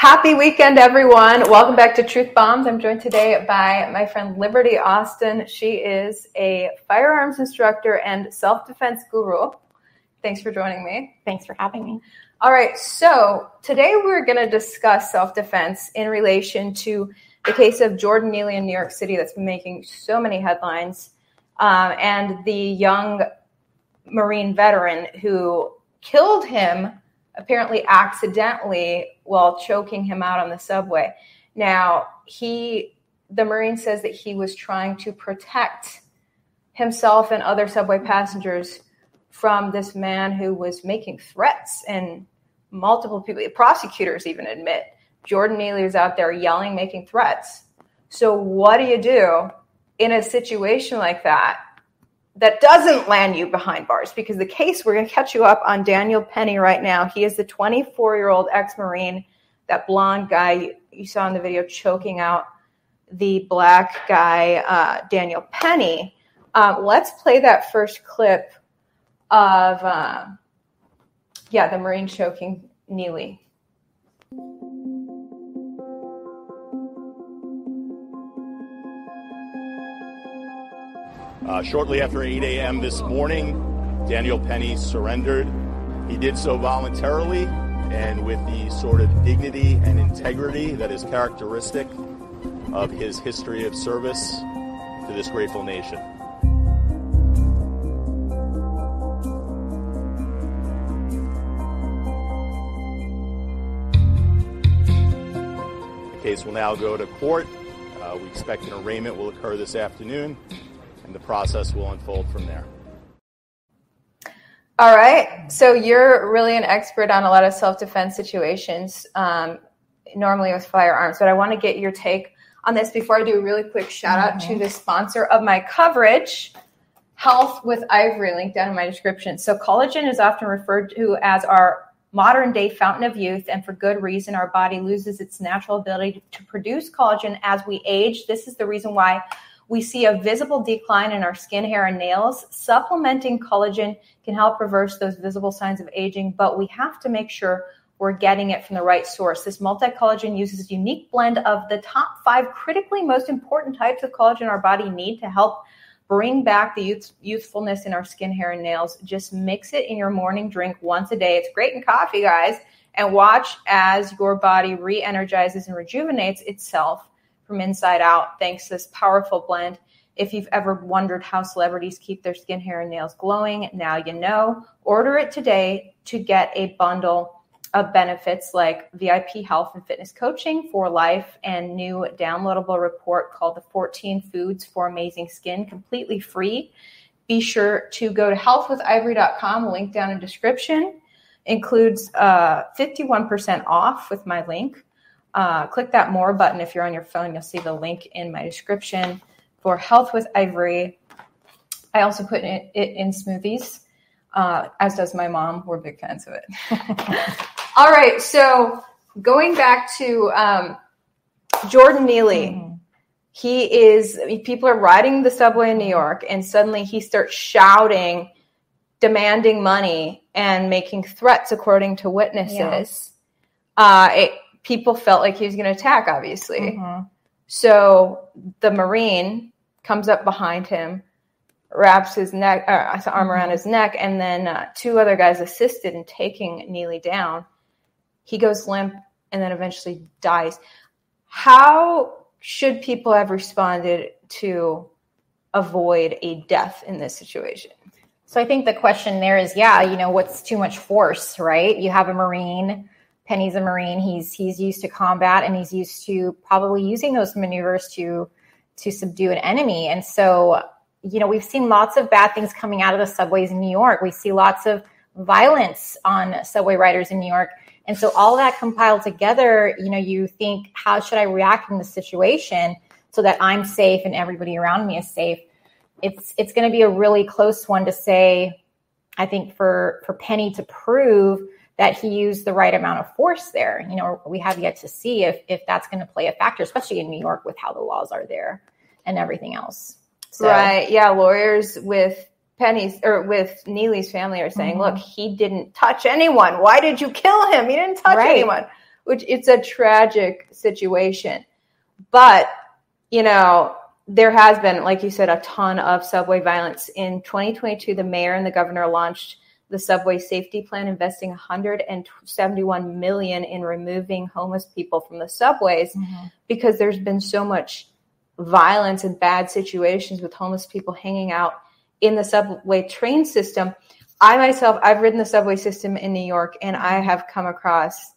Happy weekend, everyone. Welcome back to Truth Bombs. I'm joined today by my friend Liberty Austin. She is a firearms instructor and self defense guru. Thanks for joining me. Thanks for having me. All right, so today we're going to discuss self defense in relation to the case of Jordan Neely in New York City that's been making so many headlines, um, and the young Marine veteran who killed him apparently accidentally while choking him out on the subway. Now, he, the Marine says that he was trying to protect himself and other subway passengers from this man who was making threats and multiple people, prosecutors even admit Jordan Neely is out there yelling, making threats. So, what do you do in a situation like that? That doesn't land you behind bars because the case we're going to catch you up on Daniel Penny right now. He is the 24 year old ex Marine, that blonde guy you saw in the video choking out the black guy, uh, Daniel Penny. Um, let's play that first clip of, uh, yeah, the Marine choking Neely. Uh, shortly after 8 a.m. this morning, Daniel Penny surrendered. He did so voluntarily and with the sort of dignity and integrity that is characteristic of his history of service to this grateful nation. The case will now go to court. Uh, we expect an arraignment will occur this afternoon and the process will unfold from there. All right. So you're really an expert on a lot of self defense situations, um, normally with firearms, but I want to get your take on this before I do a really quick shout out mm-hmm. to the sponsor of my coverage, Health with Ivory, linked down in my description. So collagen is often referred to as our modern day fountain of youth, and for good reason. Our body loses its natural ability to produce collagen as we age. This is the reason why we see a visible decline in our skin, hair, and nails. Supplementing collagen can help reverse those visible signs of aging, but we have to make sure we're getting it from the right source. This multi collagen uses a unique blend of the top five critically most important types of collagen our body need to help bring back the youth, youthfulness in our skin, hair, and nails. Just mix it in your morning drink once a day. It's great in coffee, guys, and watch as your body re energizes and rejuvenates itself from inside out thanks to this powerful blend. If you've ever wondered how celebrities keep their skin, hair, and nails glowing, now you know. Order it today to get a bundle of benefits like VIP health and fitness coaching for life and new downloadable report called the 14 Foods for Amazing Skin, completely free. Be sure to go to healthwithivory.com, link down in description. Includes uh, 51% off with my link uh, click that more button if you're on your phone. You'll see the link in my description for Health with Ivory. I also put it, it in smoothies, uh, as does my mom. We're big fans of it. All right, so going back to um, Jordan Neely. Mm-hmm. He is, people are riding the subway in New York, and suddenly he starts shouting, demanding money, and making threats, according to witnesses. Yes. Uh, it, people felt like he was going to attack, obviously. Mm-hmm. So the Marine comes up behind him, wraps his neck, uh, his arm around mm-hmm. his neck, and then uh, two other guys assisted in taking Neely down. He goes limp and then eventually dies. How should people have responded to avoid a death in this situation? So I think the question there is, yeah, you know, what's too much force, right? You have a Marine Penny's a Marine. He's he's used to combat and he's used to probably using those maneuvers to to subdue an enemy. And so, you know, we've seen lots of bad things coming out of the subways in New York. We see lots of violence on subway riders in New York. And so all that compiled together, you know, you think, how should I react in this situation so that I'm safe and everybody around me is safe? It's it's going to be a really close one to say, I think for for Penny to prove that he used the right amount of force there. You know, we have yet to see if if that's going to play a factor, especially in New York with how the laws are there and everything else. So, right? Yeah, lawyers with Penny's or with Neely's family are saying, mm-hmm. "Look, he didn't touch anyone. Why did you kill him? He didn't touch right. anyone." which it's a tragic situation. But, you know, there has been, like you said, a ton of subway violence. In 2022, the mayor and the governor launched the subway safety plan, investing 171 million in removing homeless people from the subways mm-hmm. because there's been so much violence and bad situations with homeless people hanging out in the subway train system. I myself, I've ridden the subway system in New York and I have come across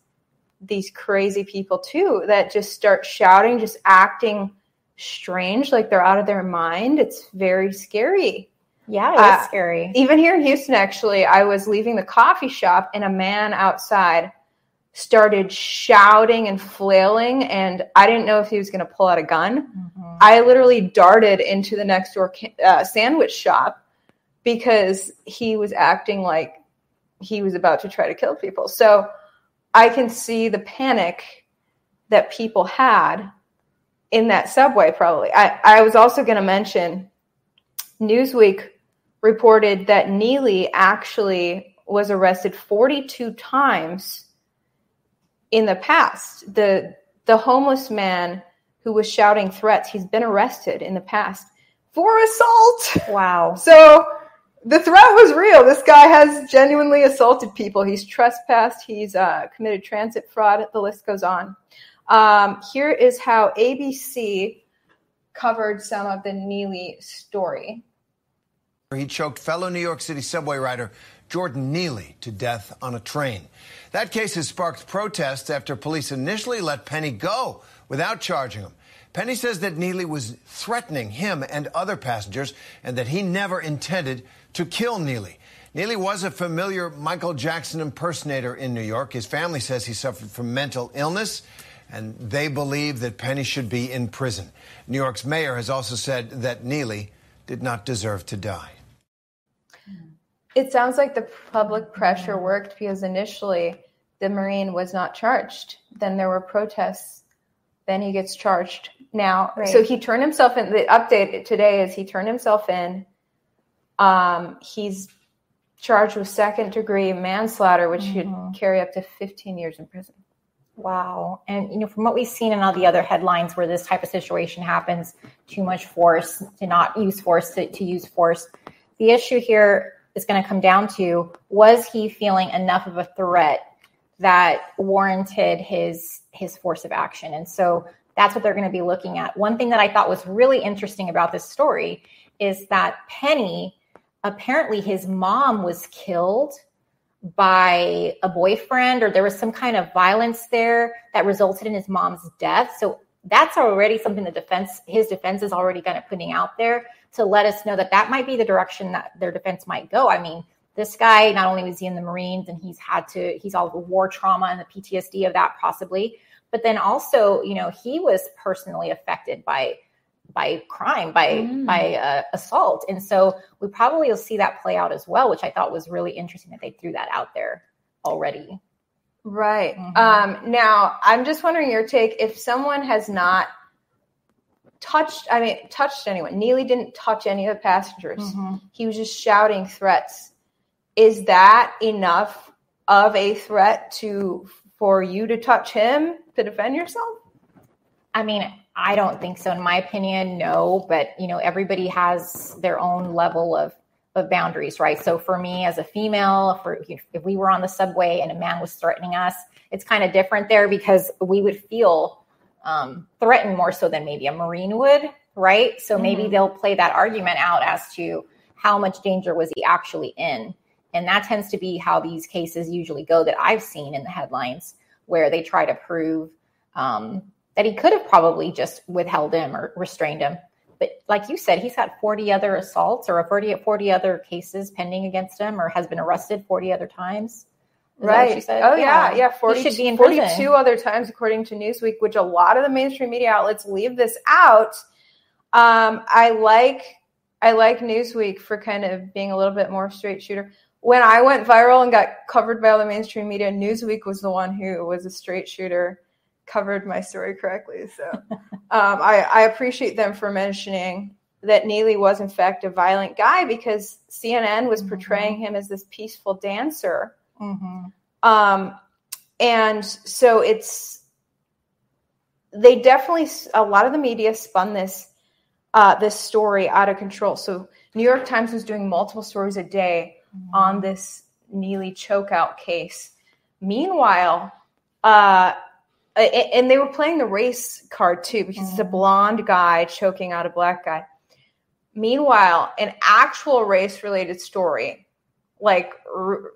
these crazy people too that just start shouting, just acting strange, like they're out of their mind. It's very scary. Yeah, it's uh, scary. Even here in Houston, actually, I was leaving the coffee shop and a man outside started shouting and flailing, and I didn't know if he was going to pull out a gun. Mm-hmm. I literally darted into the next door uh, sandwich shop because he was acting like he was about to try to kill people. So I can see the panic that people had in that subway, probably. I, I was also going to mention Newsweek reported that Neely actually was arrested 42 times in the past. The the homeless man who was shouting threats, he's been arrested in the past for assault. Wow. So the threat was real. This guy has genuinely assaulted people. He's trespassed. He's uh, committed transit fraud. The list goes on. Um, here is how ABC covered some of the Neely story. He choked fellow New York City subway rider Jordan Neely to death on a train. That case has sparked protests after police initially let Penny go without charging him. Penny says that Neely was threatening him and other passengers and that he never intended to kill Neely. Neely was a familiar Michael Jackson impersonator in New York. His family says he suffered from mental illness and they believe that Penny should be in prison. New York's mayor has also said that Neely did not deserve to die. It sounds like the public pressure worked because initially the Marine was not charged. Then there were protests. Then he gets charged. Now, right. so he turned himself in. The update today is he turned himself in. Um, he's charged with second degree manslaughter, which mm-hmm. could carry up to 15 years in prison. Wow. And you know, from what we've seen in all the other headlines where this type of situation happens, too much force, to not use force, to, to use force. The issue here is going to come down to was he feeling enough of a threat that warranted his his force of action? And so that's what they're going to be looking at. One thing that i thought was really interesting about this story is that penny apparently his mom was killed by a boyfriend or there was some kind of violence there that resulted in his mom's death. So that's already something the defense his defense is already kind of putting out there to let us know that that might be the direction that their defense might go. I mean, this guy not only was he in the Marines and he's had to he's all the war trauma and the PTSD of that possibly, but then also you know he was personally affected by by crime by mm. by uh, assault, and so we probably will see that play out as well, which I thought was really interesting that they threw that out there already. Right. Mm-hmm. Um, now, I'm just wondering your take if someone has not touched i mean touched anyone. Neely didn't touch any of the passengers. Mm-hmm. he was just shouting threats. Is that enough of a threat to for you to touch him to defend yourself? I mean i don't think so. In my opinion no. But you know everybody has their own level of of boundaries right? So for me as a female for if we were on the subway and a man was threatening us it's kind of different there because we would feel um, threatened more so than maybe a Marine would, right? So maybe mm-hmm. they'll play that argument out as to how much danger was he actually in. And that tends to be how these cases usually go that I've seen in the headlines, where they try to prove um, that he could have probably just withheld him or restrained him. But like you said, he's had 40 other assaults or 40, 40 other cases pending against him or has been arrested 40 other times. Right. Oh yeah, yeah. yeah. 40, should be in 42 prison. other times, according to Newsweek, which a lot of the mainstream media outlets leave this out. Um, I like I like Newsweek for kind of being a little bit more straight shooter. When I went viral and got covered by all the mainstream media, Newsweek was the one who was a straight shooter, covered my story correctly. So um, I, I appreciate them for mentioning that Neely was in fact a violent guy because CNN was mm-hmm. portraying him as this peaceful dancer Mm-hmm. Um, and so it's they definitely a lot of the media spun this uh, this story out of control. So New York Times was doing multiple stories a day mm-hmm. on this Neely chokeout case. Meanwhile, uh, and they were playing the race card too because mm-hmm. it's a mm-hmm. blonde guy choking out a black guy. Meanwhile, an actual race related story, like r-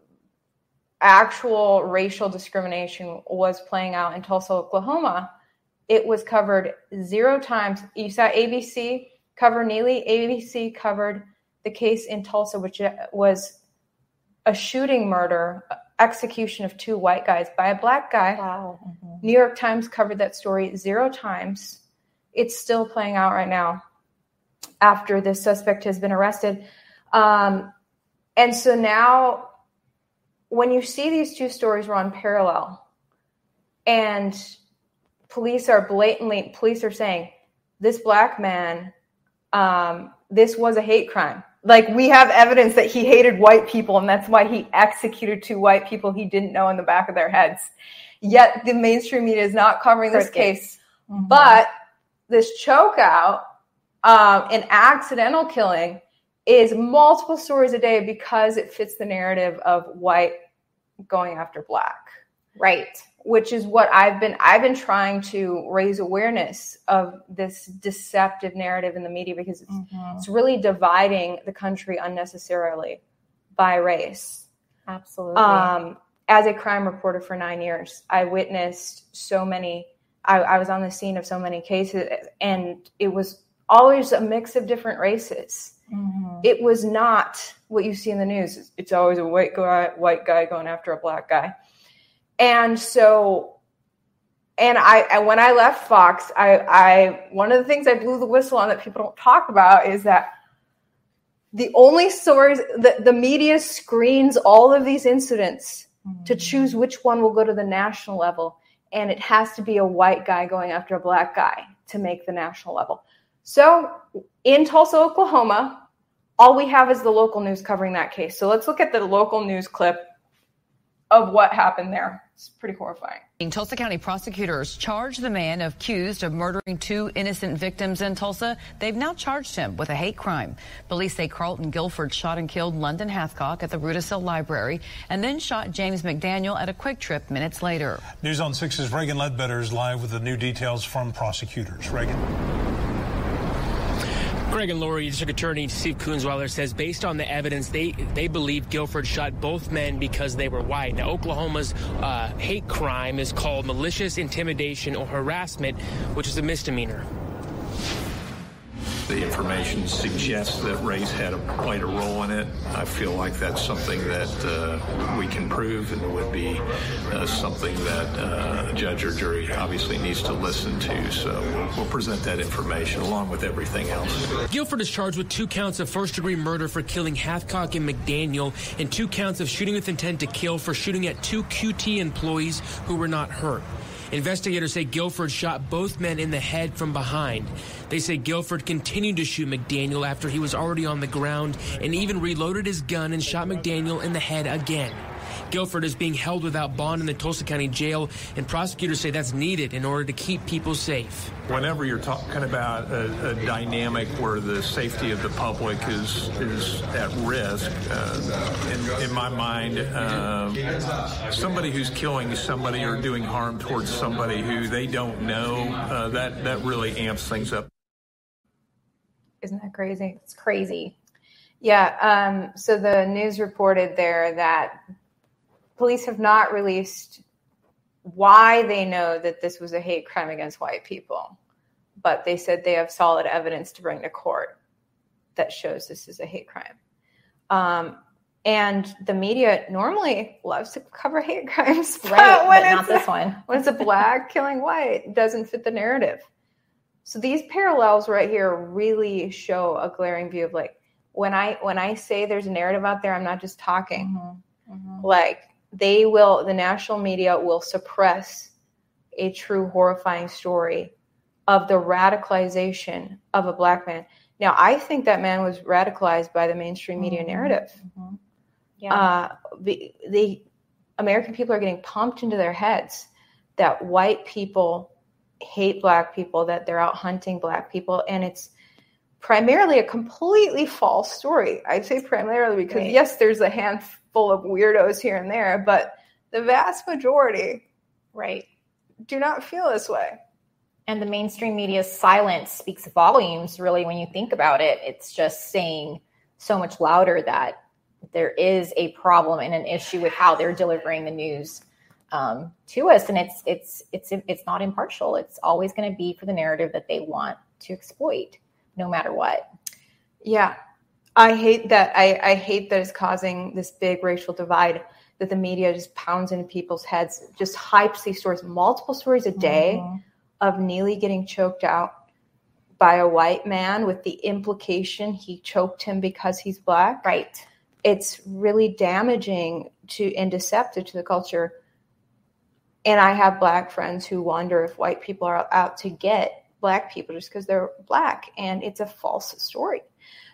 actual racial discrimination, was playing out in Tulsa, Oklahoma. It was covered zero times. You saw ABC cover Neely. ABC covered the case in Tulsa, which was a shooting murder, execution of two white guys by a black guy. Wow. Mm-hmm. New York Times covered that story zero times. It's still playing out right now after this suspect has been arrested. Um, and so now, when you see these two stories run parallel, and police are blatantly, police are saying, this black man, um, this was a hate crime. Like we have evidence that he hated white people, and that's why he executed two white people he didn't know in the back of their heads. Yet the mainstream media is not covering this case. Mm-hmm. But this choke out um, an accidental killing is multiple stories a day because it fits the narrative of white going after black right which is what i've been i've been trying to raise awareness of this deceptive narrative in the media because it's, mm-hmm. it's really dividing the country unnecessarily by race absolutely um, as a crime reporter for nine years i witnessed so many I, I was on the scene of so many cases and it was always a mix of different races. Mm-hmm. It was not what you see in the news. It's always a white guy, white guy going after a black guy. And so, and I, and when I left Fox, I, I, one of the things I blew the whistle on that people don't talk about is that the only stories that the media screens all of these incidents mm-hmm. to choose which one will go to the national level. And it has to be a white guy going after a black guy to make the national level. So in Tulsa, Oklahoma, all we have is the local news covering that case. So let's look at the local news clip of what happened there. It's pretty horrifying. Tulsa County prosecutors charged the man accused of murdering two innocent victims in Tulsa. They've now charged him with a hate crime. Police say Carlton Guilford shot and killed London Hathcock at the Rudisill Library and then shot James McDaniel at a QuikTrip minutes later. News on 6's Reagan Ledbetter is live with the new details from prosecutors. Reagan. Greg and Lori, District Attorney Steve Kunzweiler says based on the evidence, they, they believe Guilford shot both men because they were white. Now, Oklahoma's uh, hate crime is called malicious intimidation or harassment, which is a misdemeanor. The information suggests that race had a, played a role in it. I feel like that's something that uh, we can prove and would be uh, something that uh, a judge or jury obviously needs to listen to. So we'll, we'll present that information along with everything else. Guilford is charged with two counts of first degree murder for killing Hathcock and McDaniel and two counts of shooting with intent to kill for shooting at two QT employees who were not hurt. Investigators say Guilford shot both men in the head from behind. They say Guilford continued to shoot McDaniel after he was already on the ground and even reloaded his gun and shot McDaniel in the head again. Guilford is being held without bond in the Tulsa County Jail, and prosecutors say that's needed in order to keep people safe. Whenever you're talking about a, a dynamic where the safety of the public is is at risk, uh, in, in, my mind, uh, somebody who's killing somebody or doing harm towards somebody who they don't know, uh, that that really amps things up. Isn't that crazy? It's crazy. Yeah. Um, so the news reported there that police have not released why they know that this was a hate crime against white people, but they said they have solid evidence to bring to court that shows this is a hate crime. Um, and the media normally loves to cover hate crimes, right? But, when but not this one. when it's a black killing white, it doesn't fit the narrative. So these parallels right here really show a glaring view of like when I when I say there's a narrative out there, I'm not just talking. Mm-hmm. Mm-hmm. Like they will, the national media will suppress a true horrifying story of the radicalization of a black man. Now, I think that man was radicalized by the mainstream media mm-hmm. narrative. Mm-hmm. Yeah. Uh, they, American people are getting pumped into their heads that white people hate black people, that they're out hunting black people, and it's primarily a completely false story. I'd say primarily because right. yes, there's a handful of weirdos here and there, but the vast majority, right, do not feel this way. And the mainstream media's silence speaks volumes, really, when you think about it. It's just saying so much louder that there is a problem and an issue with how they're delivering the news um, to us, and it's it's it's it's not impartial. It's always going to be for the narrative that they want to exploit, no matter what. Yeah, I hate that. I, I hate that it's causing this big racial divide. That the media just pounds into people's heads, just hypes these stories, multiple stories a day mm-hmm. of Neely getting choked out by a white man with the implication he choked him because he's black. Right. It's really damaging to and deceptive to the culture and I have black friends who wonder if white people are out to get black people just because they're black, and it's a false story.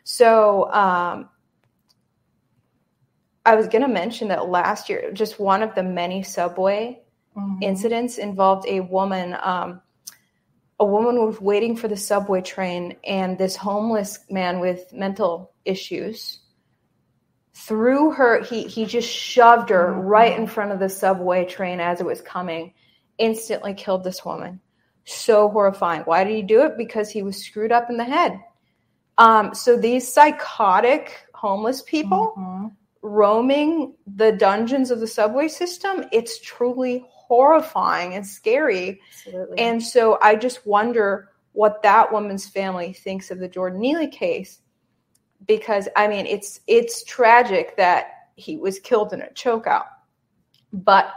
So um, I was going to mention that last year, just one of the many subway mm-hmm. incidents involved a woman. Um, a woman was waiting for the subway train, and this homeless man with mental issues threw her he he just shoved her mm-hmm. right in front of the subway train as it was coming instantly killed this woman so horrifying why did he do it because he was screwed up in the head um, so these psychotic homeless people mm-hmm. roaming the dungeons of the subway system it's truly horrifying and scary Absolutely. and so i just wonder what that woman's family thinks of the jordan neely case because I mean it's it's tragic that he was killed in a chokeout. But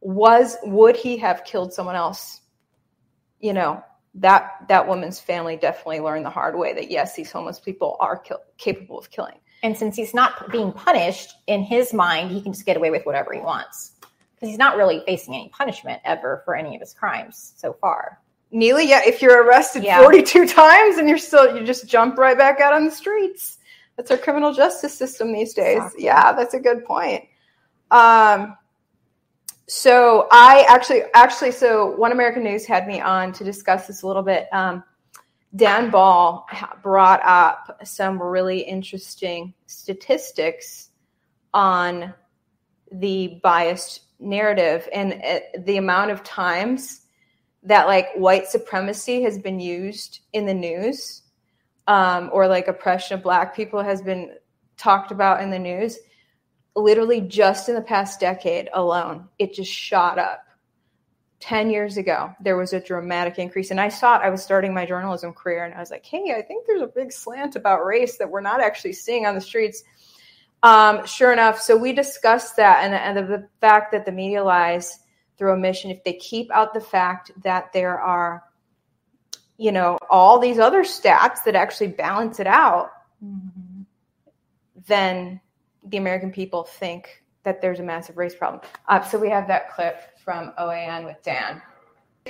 was would he have killed someone else? You know, that that woman's family definitely learned the hard way that yes, these homeless people are capable of killing. And since he's not being punished in his mind, he can just get away with whatever he wants because he's not really facing any punishment ever for any of his crimes so far. Neely, yeah, if you're arrested yeah. 42 times and you're still, you just jump right back out on the streets. That's our criminal justice system these days. Exactly. Yeah, that's a good point. Um, so I actually, actually, so One American News had me on to discuss this a little bit. Um, Dan Ball brought up some really interesting statistics on the biased narrative and uh, the amount of times that like white supremacy has been used in the news um, or like oppression of black people has been talked about in the news literally just in the past decade alone it just shot up. 10 years ago there was a dramatic increase. And i thought i was starting my journalism career and i was like hey i think there's a big slant about race that we're not actually seeing on the streets. Um, sure enough so we discussed that and, and the, the fact that the media lies through omission. If they keep out the fact that there are you know all these other stats that actually balance it out mm-hmm. then the american people think that there's a massive race problem uh, so we have that clip from oan with dan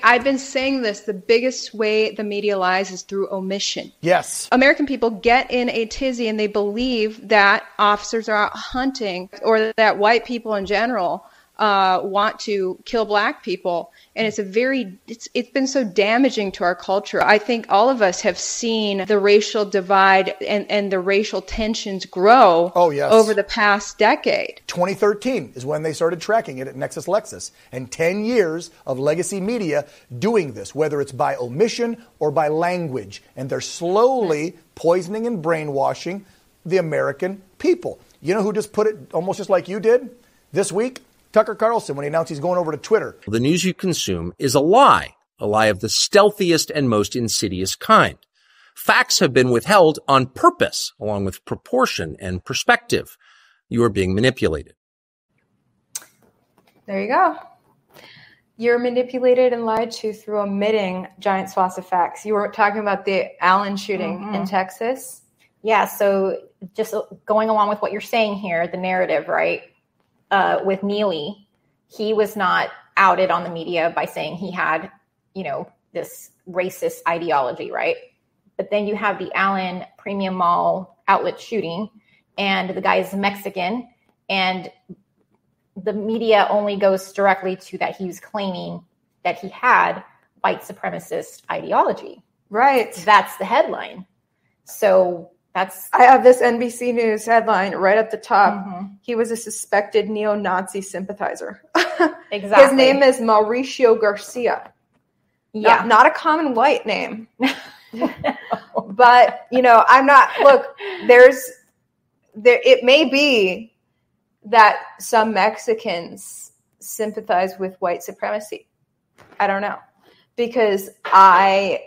I've been saying this the biggest way the media lies is through omission. Yes. American people get in a tizzy and they believe that officers are out hunting or that white people in general uh, want to kill black people. And it's a very it's it's been so damaging to our culture. I think all of us have seen the racial divide and and the racial tensions grow oh yes. over the past decade. 2013 is when they started tracking it at nexus lexis and 10 years of legacy media doing this whether it's by omission or by language. And they're slowly poisoning and brainwashing the american people. You know who just put it almost just like you did this week Tucker Carlson when he announced he's going over to Twitter. The news you consume is a lie, a lie of the stealthiest and most insidious kind. Facts have been withheld on purpose, along with proportion and perspective. You are being manipulated. There you go. You're manipulated and lied to through omitting giant swaths of facts. You were talking about the Allen shooting mm-hmm. in Texas. Yeah, so just going along with what you're saying here, the narrative, right? Uh, with Neely, he was not outed on the media by saying he had, you know, this racist ideology, right? But then you have the Allen Premium Mall outlet shooting, and the guy is Mexican, and the media only goes directly to that he was claiming that he had white supremacist ideology. Right. That's the headline. So that's I have this NBC News headline right at the top. Mm-hmm. He was a suspected neo-Nazi sympathizer. exactly His name is Mauricio Garcia. yeah. Not, not a common white name. but, you know, I'm not look, there's there it may be that some Mexicans sympathize with white supremacy. I don't know. Because I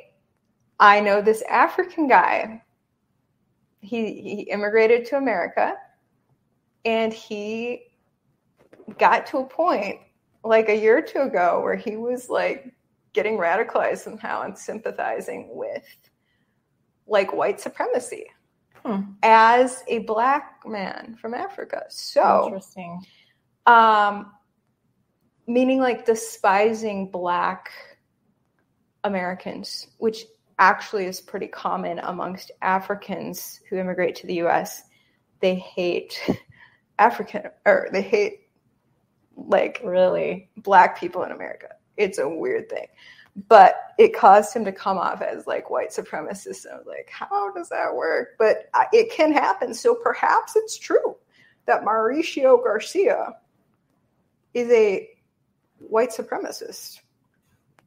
I know this African guy. He he immigrated to America and he got to a point like a year or two ago where he was like getting radicalized somehow and sympathizing with like white supremacy Hmm. as a black man from Africa. So interesting. um, meaning like despising black Americans, which actually is pretty common amongst Africans who immigrate to the US. They hate African or they hate like Really? black people in America. It's a weird thing. But it caused him to come off as like white supremacist. And I was like, how does that work? But it can happen. So perhaps it's true that Mauricio Garcia is a white supremacist.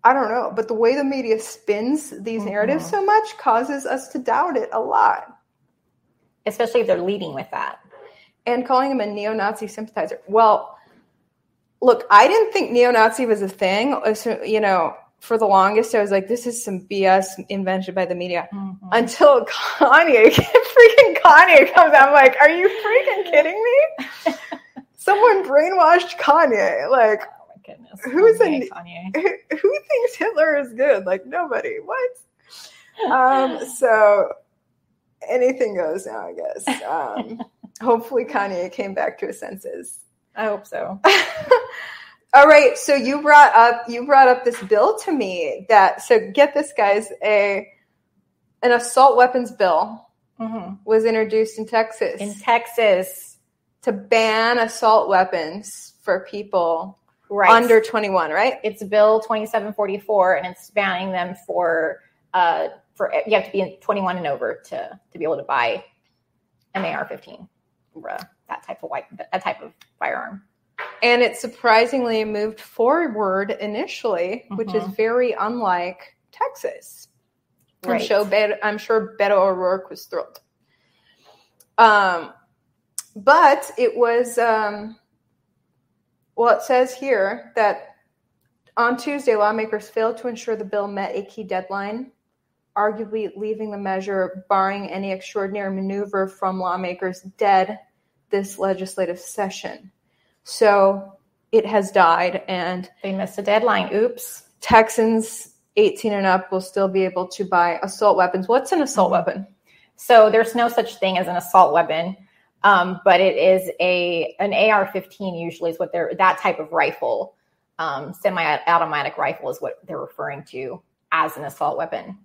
I don't know. But the way the media spins these mm-hmm. narratives so much causes us to doubt it a lot. Especially if they're leading with that. And calling him a neo Nazi sympathizer. Well, look, I didn't think neo Nazi was a thing. So, You know, for the longest, I was like, this is some BS invented by the media. Mm-hmm. Until Kanye, freaking Kanye comes out. I'm like, are you freaking kidding me? Someone brainwashed Kanye. Like, Oh goodness. Who's in- Kanye? who Hitler is good? Like, nobody. What? Um, so anything goes now, I guess. Um, hopefully, Kanye came back to his senses. I hope so. All right, so you brought up you brought up this bill to me that so get this guys a an assault weapons bill Mhm. was introduced in Texas In Texas, to ban assault weapons for people right? under 21, right? it's Bill 2744, and it's banning them for uh for you have to be 21 and over to to be able to buy an AR-15, bruh, that type of white that type of firearm. And it surprisingly moved forward initially, which is Mhm. very unlike Texas. I'm Right. sure, Beto, I'm sure Beto O'Rourke was thrilled. Um, but it was, um, well, it says here that on Tuesday, lawmakers failed to ensure the bill met a key deadline, arguably leaving the measure, barring any extraordinary maneuver from lawmakers, dead this legislative session. So it has died, and They missed a deadline. Oops. Texans 18 and up will still be able to buy assault weapons. What's an assault mm-hmm. weapon? So there's no such thing as an assault weapon, um, but it is a an AR-15. Usually is what they're that type of rifle, um, semi-automatic rifle is what they're referring to as an assault weapon.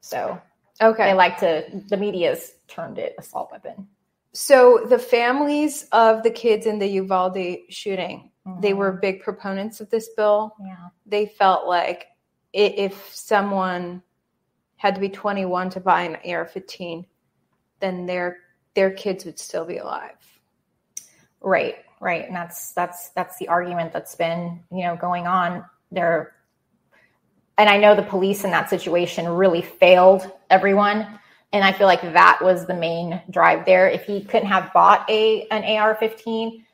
So Okay. they like to the media's termed it assault weapon. So the families of the kids in the Uvalde shooting, they were big proponents of this bill. Yeah. They felt like if someone had to be 21 to buy an AR-15, then their their kids would still be alive. Right, right, and that's that's that's the argument that's been you know going on there. And I know the police in that situation really failed everyone, and I feel like that was the main drive there. If he couldn't have bought a an AR-15,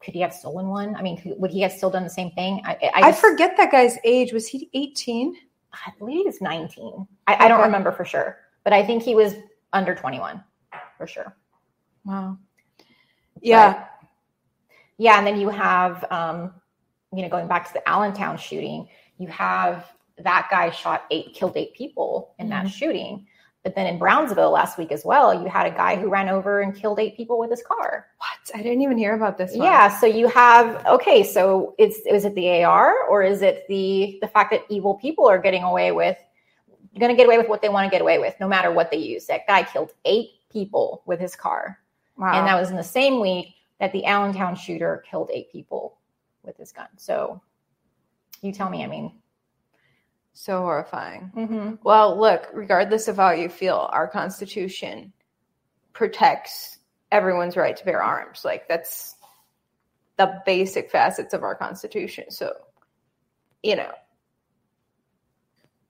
could he have stolen one? I mean, could, would he have still done the same thing? I, I, I just- forget that guy's age. Was he 18? I believe he was 19. I, I don't remember for sure, but I think he was under 21 for sure. Wow. Yeah. Yeah, and then you have, um, you know, going back to the Allentown shooting, you have that guy shot eight, killed eight people in that shooting. But then in Brownsville last week as well, you had a guy who ran over and killed eight people with his car. What? I didn't even hear about this one. Yeah, so you have okay, so it's is it the AR or is it the the fact that evil people are getting away with going to get away with what they want to get away with, no matter what they use. That guy killed eight people with his car, Wow. and that was in the same week that the Allentown shooter killed eight people with his gun. So you tell me, I mean, So horrifying. Mhm. Well, look, regardless of how you feel, our Constitution protects everyone's right to bear arms. Like, that's the basic facets of our Constitution. So, you know,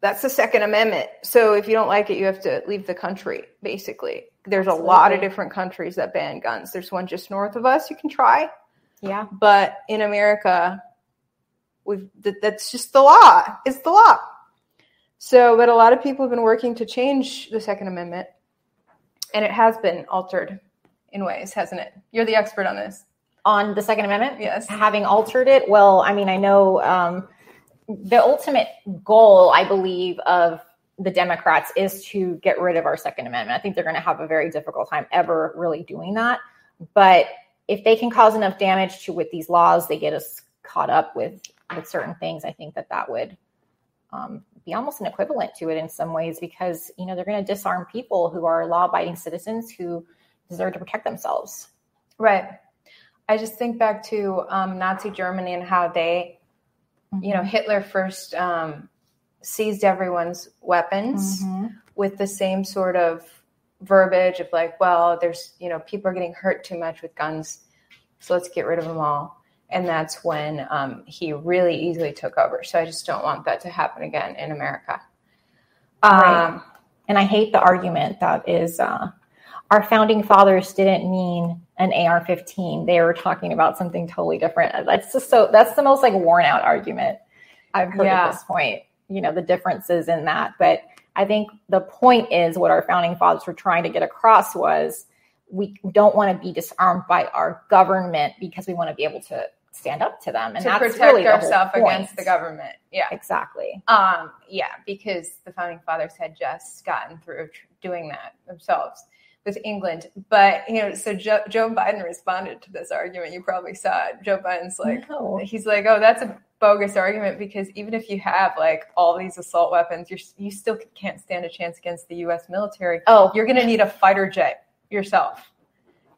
that's the Second Amendment. So, if you don't like it, you have to leave the country, basically. There's a lot of different countries that ban guns. There's one just north of us you can try. yeah. But in America, we've th- that's just the law. It's the law. So, but a lot of people have been working to change the Second Amendment, and it has been altered in ways, hasn't it? You're the expert on this. On the Second Amendment? Yes. Having altered it, well, I mean, I know um, the ultimate goal, I believe, of the Democrats is to get rid of our Second Amendment. I think they're going to have a very difficult time ever really doing that. But if they can cause enough damage to with these laws, they get us caught up with with certain things. I think that that would um, be almost an equivalent to it in some ways because you know they're going to disarm people who are law-abiding citizens who deserve to protect themselves. Right. I just think back to um, Nazi Germany and how they, you know, Hitler first um, seized everyone's weapons with the same sort of verbiage of like, well, there's, you know, people are getting hurt too much with guns, so let's get rid of them all. And that's when um, he really easily took over. So I just don't want that to happen again in America. Right. Um, And I hate the argument that is uh, our founding fathers didn't mean an AR-15; they were talking about something totally different. That's just so. That's the most like worn out argument I've heard Yeah. at this point. You know the differences in that, but I think the point is what our founding fathers were trying to get across was we don't want to be disarmed by our government because we want to be able to stand up to them and to that's protect really ourselves against the government. Yeah. Exactly. Um, yeah, because the founding fathers had just gotten through doing that themselves with England. But you know, so Joe, Joe Biden responded to this argument. You probably saw it. Joe Biden's like, No. he's like, oh, that's a bogus argument because even if you have like all these assault weapons, you're you still can't stand a chance against the U.S. military. Oh. you're going to need a fighter jet yourself.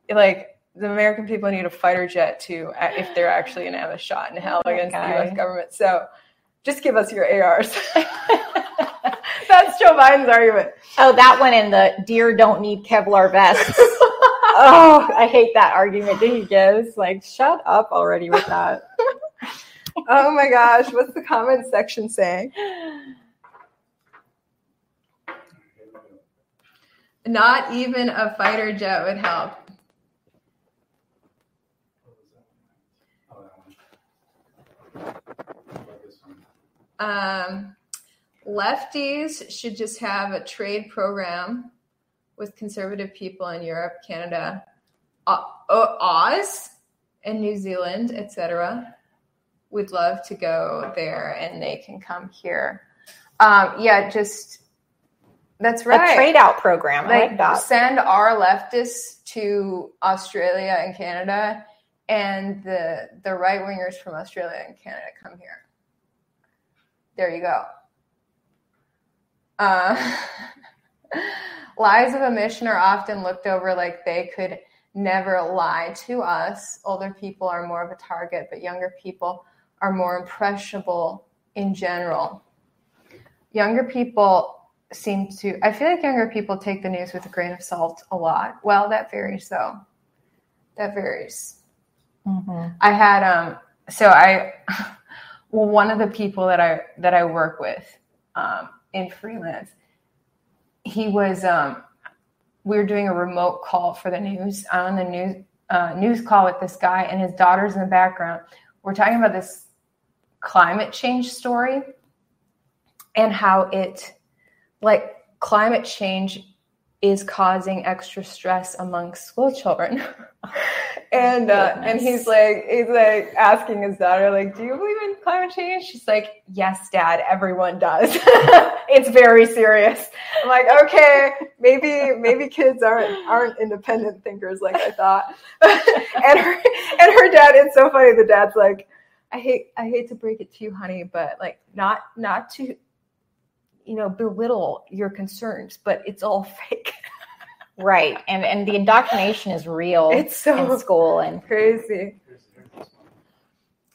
Like the American people need a fighter jet to if they're actually going to have a shot in hell against the U.S. government. So just give us your ARs. That's Joe Biden's argument. Oh, that one in the deer don't need Kevlar vests. oh, I hate that argument that he gives. Like, shut up already with that. Oh my gosh, what's the comment section saying? Not even a fighter jet would help. Um, lefties should just have a trade program with conservative people in Europe, Canada, Oz, and New Zealand, etc. Would love to go there, and they can come here. Um, yeah, just that's right. A trade out program. I like, send our leftists to Australia and Canada, and the the right wingers from Australia and Canada come here. There you go. Uh, lies of omission are often looked over like they could never lie to us. Older people are more of a target, but younger people are more impressionable in general. Younger people seem to, I feel like younger people take the news with a grain of salt a lot. Well, that varies though. That varies. I had um so I well one of the people that I that I work with um in freelance he was um we were doing a remote call for the news on the news uh, news call with this guy and his daughter's in the background. We're talking about this climate change story and how it like climate change is causing extra stress amongst school children. and uh, and he's like he's like asking his daughter like do you believe in climate change? She's like yes dad everyone does. It's very serious. I'm like okay maybe maybe kids aren't aren't independent thinkers like i thought. And her and her dad it's so funny the dad's like i hate i hate to break it to you honey but like not not to you know belittle your concerns but it's all fake right, and and the indoctrination is real. It's so in school and crazy.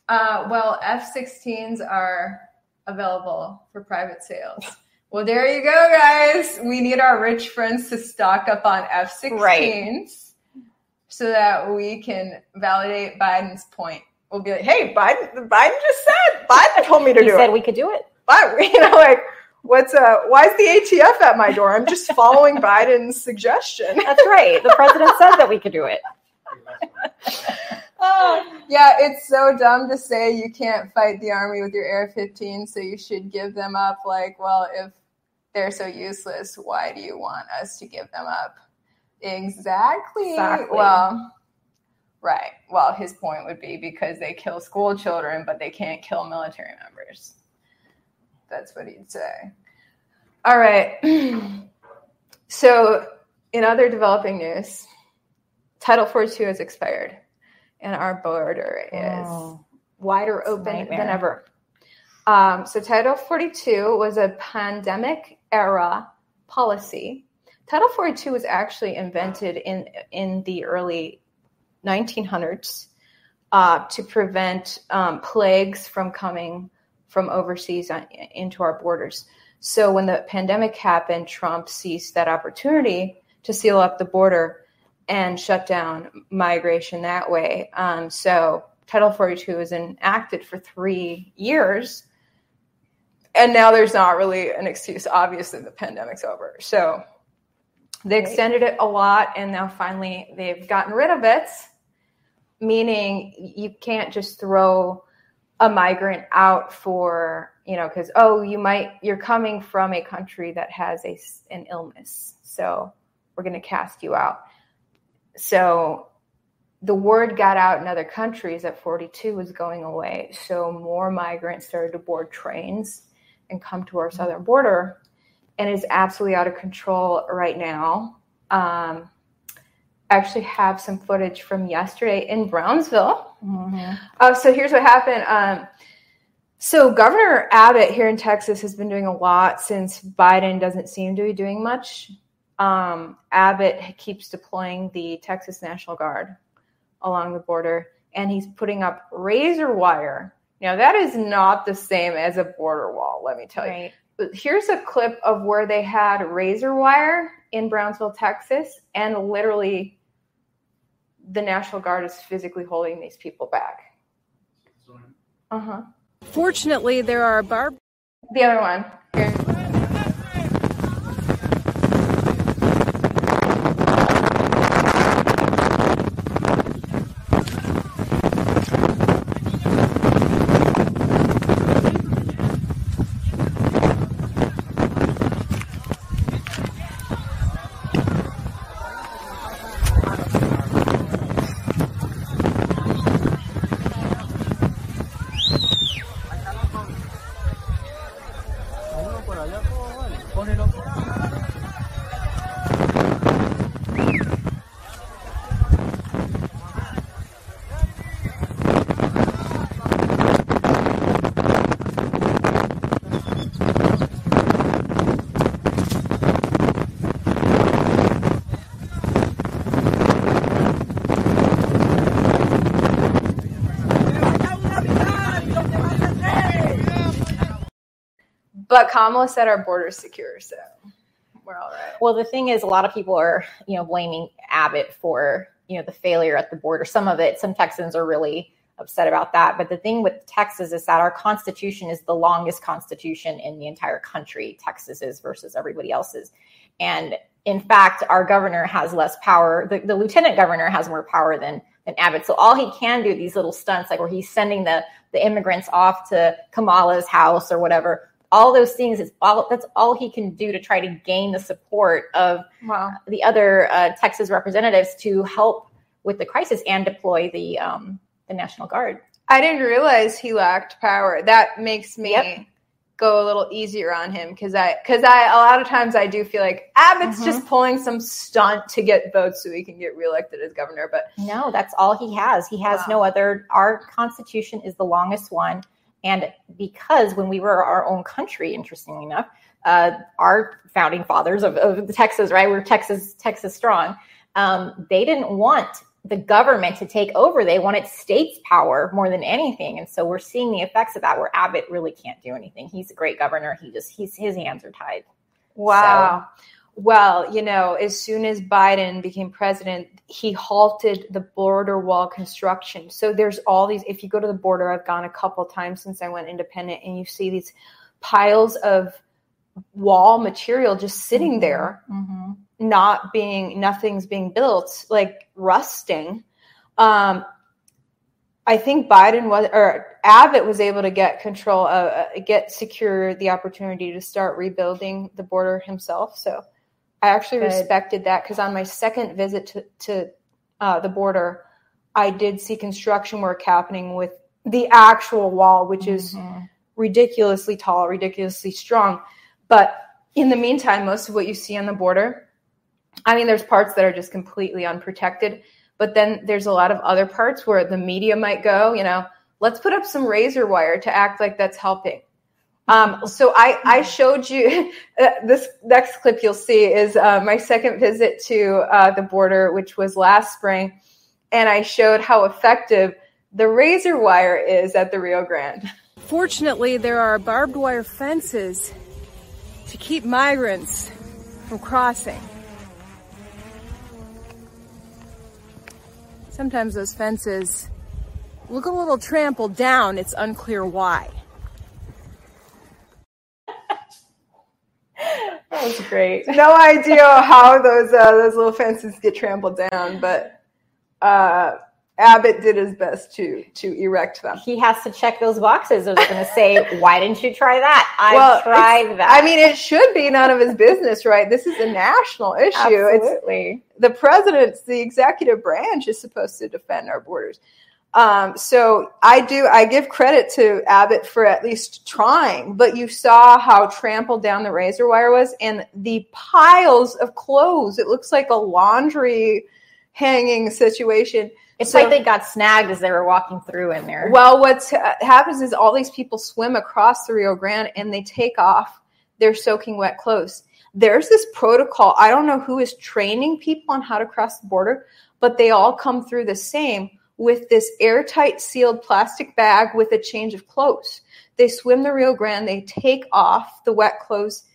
Uh, well, F-16s are available for private sales. Well, there you go, guys. We need our rich friends to stock up on F-16s Right. so that we can validate Biden's point. We'll be like, "Hey, Biden, Biden just said. Biden told me to he do said it. we could do it. But you know, like, what's uh? Why is the ATF at my door? I'm just following Biden's suggestion. That's right. The president said that we could do it. Oh, yeah, it's so dumb to say you can't fight the army with your AR-15, so you should give them up. Like, well, if they're so useless, why do you want us to give them up? Exactly. Exactly. Well, right. Well, his point would be because they kill school children, but they can't kill military members. That's what he'd say. All right. so, in other developing news, Title 42 has expired, and our border is Oh. wider open than ever. Um, so, Title 42 was a pandemic era policy. Title 42 was actually invented in in the early 1900s uh, to prevent um, plagues from coming from overseas on, into our borders. So when the pandemic happened, Trump seized that opportunity to seal up the border and shut down migration that way. Um, so Title 42 was enacted for three years. And now there's not really an excuse. Obviously, the pandemic's over. So they extended it a lot, and now finally they've gotten rid of it, meaning you can't just throw a migrant out for you know because oh you might you're coming from a country that has a an illness so we're going to cast you out. So the word got out in other countries that 42 was going away so more migrants started to board trains and come to our southern border and is absolutely out of control right now. Um, actually have some footage from yesterday in brownsville uh, so here's what happened. Um, so Governor Abbott here in Texas has been doing a lot since Biden doesn't seem to be doing much. Um, Abbott keeps deploying the Texas National Guard along the border, and he's putting up razor wire. Now that is not the same as a border wall. Let me tell you. Right. But here's a clip of where they had razor wire in Brownsville, Texas, and literally the National Guard is physically holding these people back. Uh huh. Fortunately, there are barb. The other one. Here. But Kamala said our border is secure, so we're all right. Well, the thing is, a lot of people are, you know, blaming Abbott for, you know, the failure at the border. Some of it, some Texans are really upset about that. But the thing with Texas is that our constitution is the longest constitution in the entire country. Texas is versus everybody else's. And in fact, our governor has less power. The, the lieutenant governor has more power than than Abbott. So all he can do, these little stunts, like where he's sending the the immigrants off to Kamala's house or whatever, all those things is all that's all he can do to try to gain the support of Wow. the other uh, Texas representatives to help with the crisis and deploy the um, the National Guard. I didn't realize he lacked power. That makes me Yep. go a little easier on him because I because I a lot of times I do feel like Abbott's just pulling some stunt to get votes so he can get reelected as governor. But No, that's all he has. He has Wow. no other. Our Constitution is the longest one, And because when we were our own country, interestingly enough, uh, our founding fathers of, of Texas, right? We're Texas, Texas strong. Um, they didn't want the government to take over. They wanted states power more than anything. And so we're seeing the effects of that where Abbott really can't do anything. He's a great governor. He just, he's, his hands are tied. Wow. So, well, you know, as soon as Biden became president, he halted the border wall construction. So there's all these, if you go to the border, I've gone a couple times since I went independent, and you see these piles of wall material just sitting mm-hmm. there, mm-hmm. not being, nothing's being built, like rusting. Um, I think Biden was, or Abbott was able to get control, uh, get secure the opportunity to start rebuilding the border himself. So I actually Good. respected that because on my second visit to, to uh, the border, I did see construction work happening with the actual wall, which is mm-hmm. ridiculously tall, ridiculously strong. But in the meantime, most of what you see on the border, I mean, there's parts that are just completely unprotected, but then there's a lot of other parts where the media might go, you know, let's put up some razor wire to act like that's helping. Um, so I, I showed you uh, this next clip you'll see is uh, my second visit to uh, the border, which was last spring, and I showed how effective the razor wire is at the Rio Grande. Fortunately, there are barbed wire fences to keep migrants from crossing. Sometimes those fences look a little trampled down. It's unclear why. That was great. no idea how those uh, those little fences get trampled down, but uh, Abbott did his best to to erect them. He has to check those boxes. I was going to say, why didn't you try that? I well, tried that. I mean, it should be none of his business, right? This is a national issue. Absolutely. It's, the president's the executive branch is supposed to defend our borders. Um, so I do, I give credit to Abbott for at least trying, but you saw how trampled down the razor wire was and the piles of clothes. It looks like a laundry hanging situation. It's so, like they got snagged as they were walking through in there. Well, what happens is all these people swim across the Rio Grande and they take off their soaking wet clothes. There's this protocol. I don't know who is training people on how to cross the border, but they all come through the same with this airtight sealed plastic bag with a change of clothes. They swim the Rio Grande, they take off the wet clothes,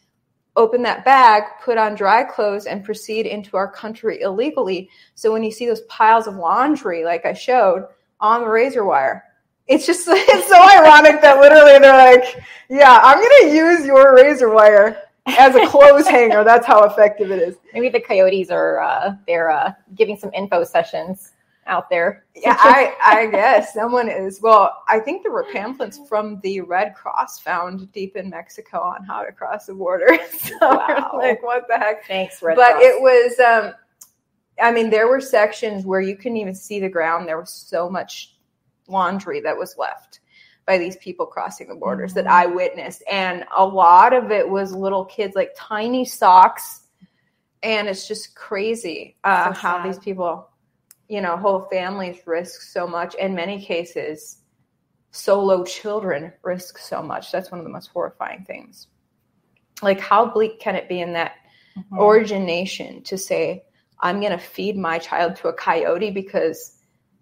open that bag, put on dry clothes, and proceed into our country illegally. So when you see those piles of laundry, like I showed, on the razor wire, it's just it's so ironic that literally they're like, yeah, I'm gonna use your razor wire as a clothes hanger. That's how effective it is. Maybe the coyotes are uh, they're uh, giving some info sessions out there. Yeah, I, I guess someone is. Well, I think there were pamphlets from the Red Cross found deep in Mexico on how to cross the border. so wow. like, what the heck? Thanks, Red Cross. but Cross. it was. Um, I mean, there were sections where you couldn't even see the ground. There was so much laundry that was left by these people crossing the borders mm-hmm. that I witnessed, and a lot of it was little kids, like tiny socks. And it's just crazy uh, so how these people you know, whole families risk so much. In many cases, solo children risk so much. That's one of the most horrifying things. Like, how bleak can it be in that mm-hmm. origin nation to say, I'm going to feed my child to a coyote because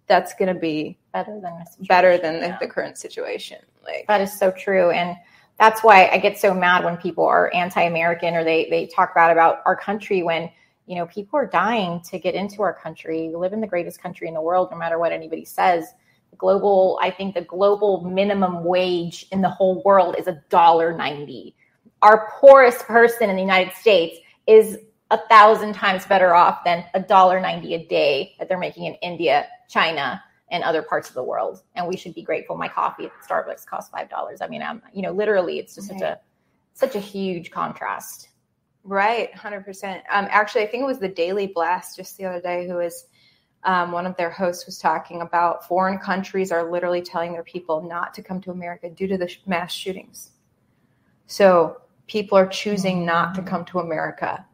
that's going to be better than better than the, the current situation. Like that is so true, and that's why I get so mad when people are anti-American or they they talk bad about our country when you know, people are dying to get into our country. We live in the greatest country in the world, no matter what anybody says. The global, I think the global minimum wage in the whole world is a dollar ninety. Our poorest person in the United States is a thousand times better off than a dollar ninety a day that they're making in India, China, and other parts of the world. And we should be grateful. My coffee at Starbucks costs five dollars. I mean, I'm you know, literally, it's just right. such a such a huge contrast. Right, 100%. Um, actually, I think it was the Daily Blast just the other day who was um, one of their hosts was talking about foreign countries are literally telling their people not to come to America due to the sh- mass shootings. So people are choosing not to come to America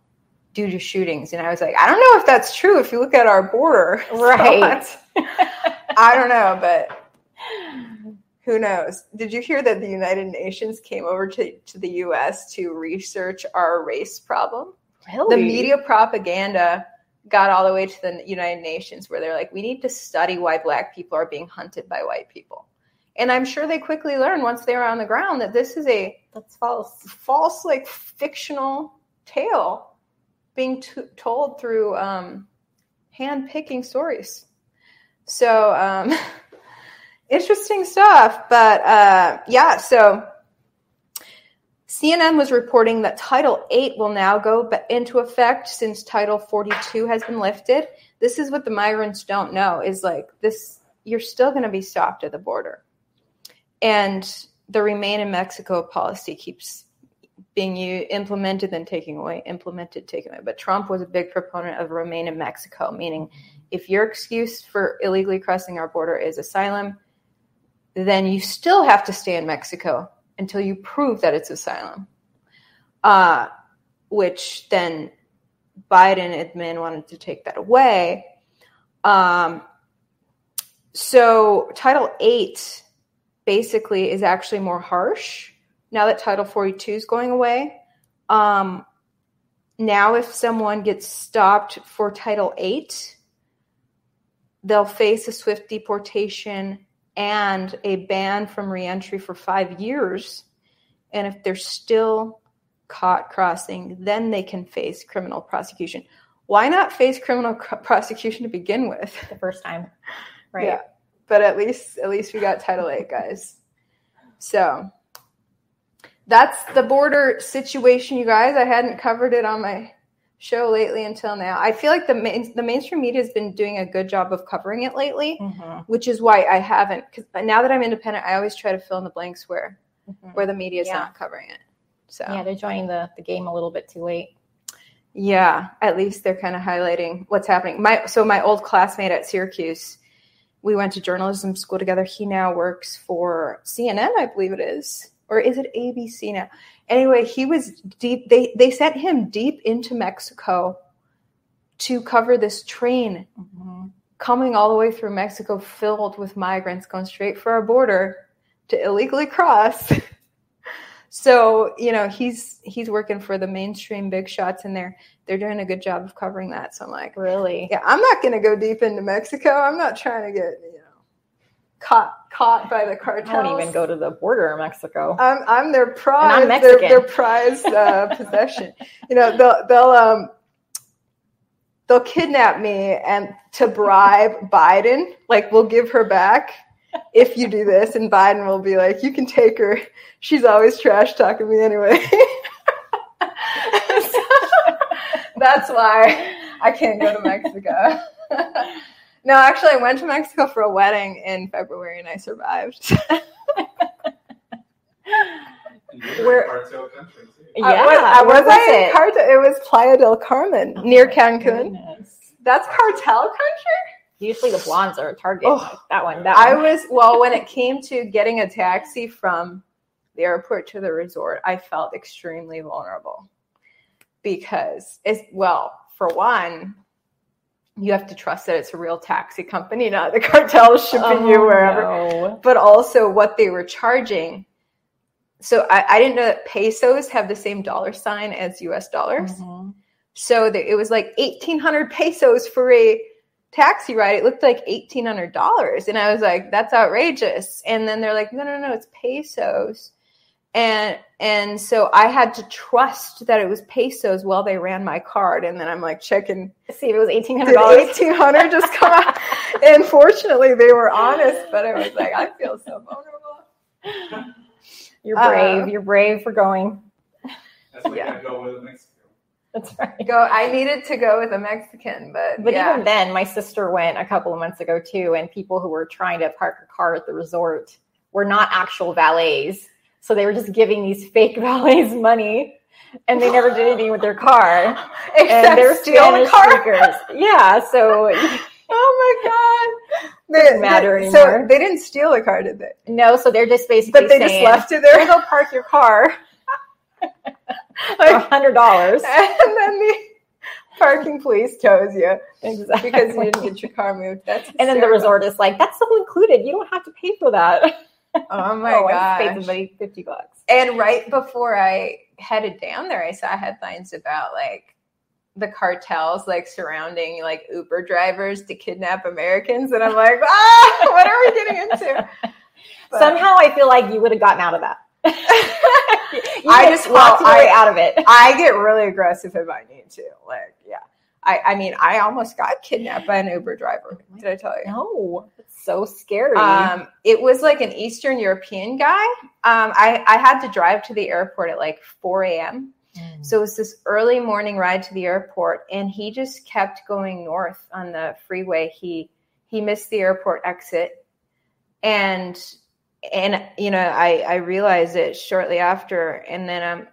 due to shootings. And I was like, I don't know if that's true if you look at our border. Right. So I don't know, but who knows? Did you hear that the United Nations came over to, to the US to research our race problem? Really? The media propaganda got all the way to the United Nations where they're like, we need to study why black people are being hunted by white people. And I'm sure they quickly learned once they were on the ground that this is a That's false. false, like fictional tale being t- told through um, hand picking stories. So um, interesting stuff. But uh, yeah, so CNN was reporting that Title 8 will now go into effect since Title 42 has been lifted. This is what the migrants don't know is like this you're still going to be stopped at the border. And the remain in Mexico policy keeps being implemented and taking away, implemented, taken away. But Trump was a big proponent of remain in Mexico, meaning if your excuse for illegally crossing our border is asylum, then you still have to stay in Mexico until you prove that it's asylum. Uh, which then Biden admin wanted to take that away. Um, so Title 8 basically is actually more harsh now that Title 42 is going away. Um, now, if someone gets stopped for Title 8, they'll face a swift deportation and a ban from reentry for five years. And if they're still caught crossing, then they can face criminal prosecution. Why not face criminal c- prosecution to begin with? The first time. Right. Yeah. But at least at least we got Title 8, guys. So that's the border situation, you guys. I hadn't covered it on my show lately until now. I feel like the main, the mainstream media has been doing a good job of covering it lately, Mhm. which is why I haven't. Because now that I'm independent, I always try to fill in the blanks where Mhm. where the media is Yeah. not covering it. So Yeah, they're joining the, the game a little bit too late. yeah, at least they're kind of highlighting what's happening. My so my old classmate at Syracuse, we went to journalism school together. He now works for CNN, I believe it is, or is it ABC now? Anyway, he was deep. They they sent him deep into Mexico to cover this train mm-hmm. coming all the way through Mexico, filled with migrants going straight for our border to illegally cross. So you know he's he's working for the mainstream big shots in there. They're doing a good job of covering that. So I'm like, Really? yeah, I'm not going to go deep into Mexico. I'm not trying to get you know caught caught by the I cartels. won't even go to the border of Mexico. I'm I'm their prize. I'm their, Mexican. their prized uh, possession. You know they'll they'll um they'll kidnap me and to bribe Biden. Like we'll give her back if you do this, and Biden will be like, you can take her. She's always trash talking me anyway. That's why I can't go to Mexico. No, actually, I went to Mexico for a wedding in February and I survived. Where- Cartel country. Yeah, I was, I was, was in it? Carta- it was Playa del Carmen near Cancun. Goodness. That's cartel country. Usually the blondes are a target. Oh, like that one. That I one. was well when it came to getting a taxi from the airport to the resort. I felt extremely vulnerable because it's well, for one, you have to trust that it's a real taxi company, not the cartel shipping you Oh, wherever. no. But also what they were charging. So I, I didn't know that pesos have the same dollar sign as U.S. dollars. Mhm. So the, it was like eighteen hundred pesos for a taxi ride. It looked like eighteen hundred dollars, and I was like, "That's outrageous." And then they're like, "No, no, no, it's pesos." And and so I had to trust that it was pesos while they ran my card, and then I'm like checking, See if it was eighteen hundred dollars. eighteen hundred just come out? And fortunately, they were honest, but I was like, I feel so vulnerable. You're Uh, brave. You're brave for going. That's why Yeah. you go with a Mexico. That's right. Go. I needed to go with a Mexican, but, But yeah. even then, my sister went a couple of months ago too, and people who were trying to park a car at the resort were not actual valets. So they were just giving these fake valets money, and they never did anything with their car. and they're steal the car. speakers. Yeah, so Oh my god! They, Doesn't matter they- anymore. So they didn't steal the car, did they? no, so they're just basically But they just left it "Here, there, go park your car for a like, hundred dollars. and then the parking police tows you Exactly. because you didn't get your car moved. That's and then the resort is like, that's all included. You don't have to pay for that. Oh my oh, I gosh. paid somebody fifty bucks. And right before I headed down there, I saw headlines about like the cartels like surrounding like Uber drivers to kidnap Americans, and I'm like, ah, what are we getting into? But- Somehow, I feel like you would have gotten out of that. I just have talked well, I- out of it. I get really aggressive if I need to. Like, yeah. I, I mean, I almost got kidnapped by an Uber driver. Did I tell you? No, it's so scary. Um, it was like an Eastern European guy. Um, I, I had to drive to the airport at like 4 a.m. So it was this early morning ride to the airport, and he just kept going north on the freeway. He he missed the airport exit, and and you know I I realized it shortly after, and then I'm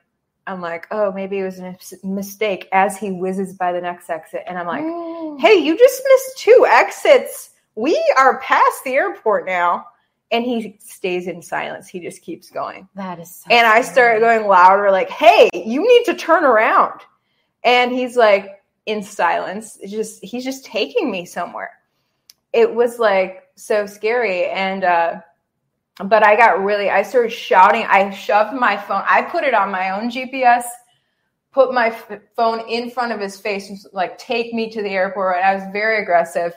I'm like, oh, maybe it was a mistake. As he whizzes by the next exit, and I'm like, hey, you just missed two exits. We are past the airport now. And he stays in silence. He just keeps going. that is. So And I started going louder, like, hey, you need to turn around. And he's like in silence. Just he's just taking me somewhere. It was like so scary. And uh but I got really I started shouting. I shoved my phone. I put it on my own GPS, put my f- phone in front of his face, and like take me to the airport. And I was very aggressive.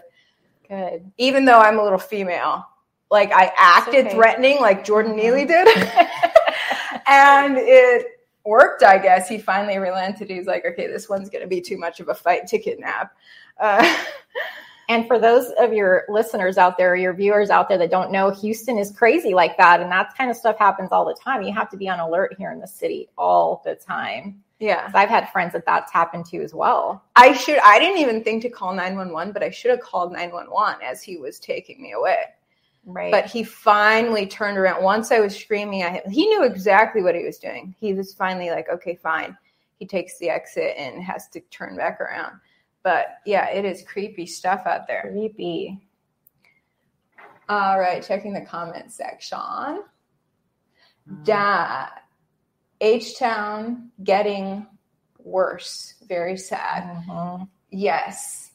good. Even though I'm a little female. Like I acted okay. threatening like Jordan Neely did. and it worked, I guess. He finally relented. He's like, okay, this one's going to be too much of a fight to kidnap. Uh, And for those of your listeners out there, your viewers out there that don't know, Houston is crazy like that, and that kind of stuff happens all the time. You have to be on alert here in the city all the time. Yeah. I've had friends that that's happened to as well. I should, I didn't even think to call 911, but I should have called 911 as he was taking me away. Right. But he finally turned around. Once I was screaming at him, he knew exactly what he was doing. He was finally like, okay, fine. He takes the exit and has to turn back around. But yeah, it is creepy stuff out there. creepy. All right, checking the comment section. Da H Town getting worse. Very sad. Mhm. Yes,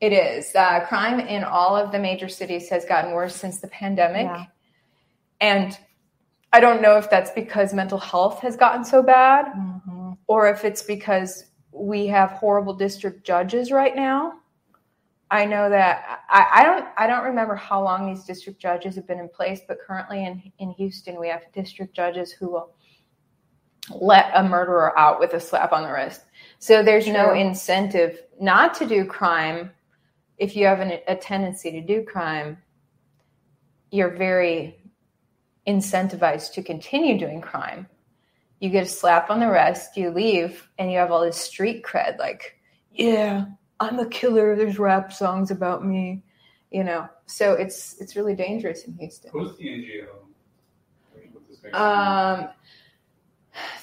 it is. Uh, crime in all of the major cities has gotten worse since the pandemic. Yeah. And I don't know if that's because mental health has gotten so bad Mhm. or if it's because we have horrible district judges right now. I know that I, I don't I don't remember how long these district judges have been in place, but currently in, in Houston we have district judges who will let a murderer out with a slap on the wrist. So there's no incentive not to do crime. If you have an, a tendency to do crime, you're very incentivized to continue doing crime. You get a slap on the wrist, you leave, and you have all this street cred like, yeah, I'm a killer. There's rap songs about me, you know. So it's it's really dangerous in Houston. Who's the NGO? With this big- Um,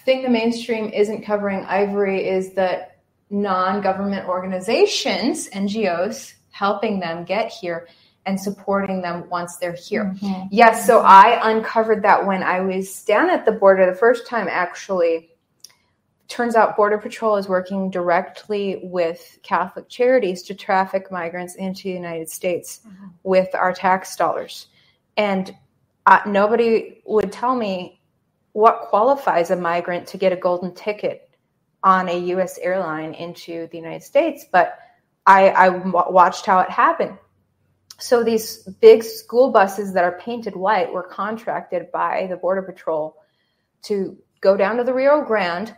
thing the mainstream isn't covering ivory is that non-government organizations ngos helping them get here and supporting them once they're here yes so i uncovered that when i was down at the border the first time actually turns out border patrol is working directly with catholic charities to traffic migrants into the united states with our tax dollars and uh, nobody would tell me what qualifies a migrant to get a golden ticket on a U.S. airline into the United States, but I, I w- watched how it happened. So these big school buses that are painted white were contracted by the Border Patrol to go down to the Rio Grande,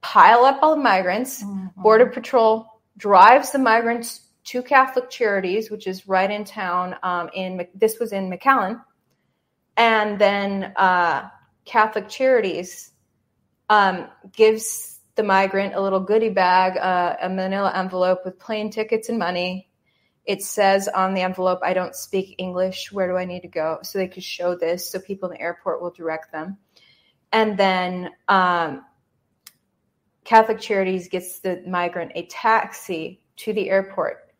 pile up all the migrants. Border Patrol drives the migrants to Catholic Charities, which is right in town. Um, in this was in McAllen, and then uh, Catholic Charities um, gives the migrant a little goodie bag, uh, a manila envelope with plane tickets and money. It says on the envelope, I don't speak English. Where do I need to go? So they could show this so people in the airport will direct them. And then um, Catholic Charities gets the migrant a taxi to the airport.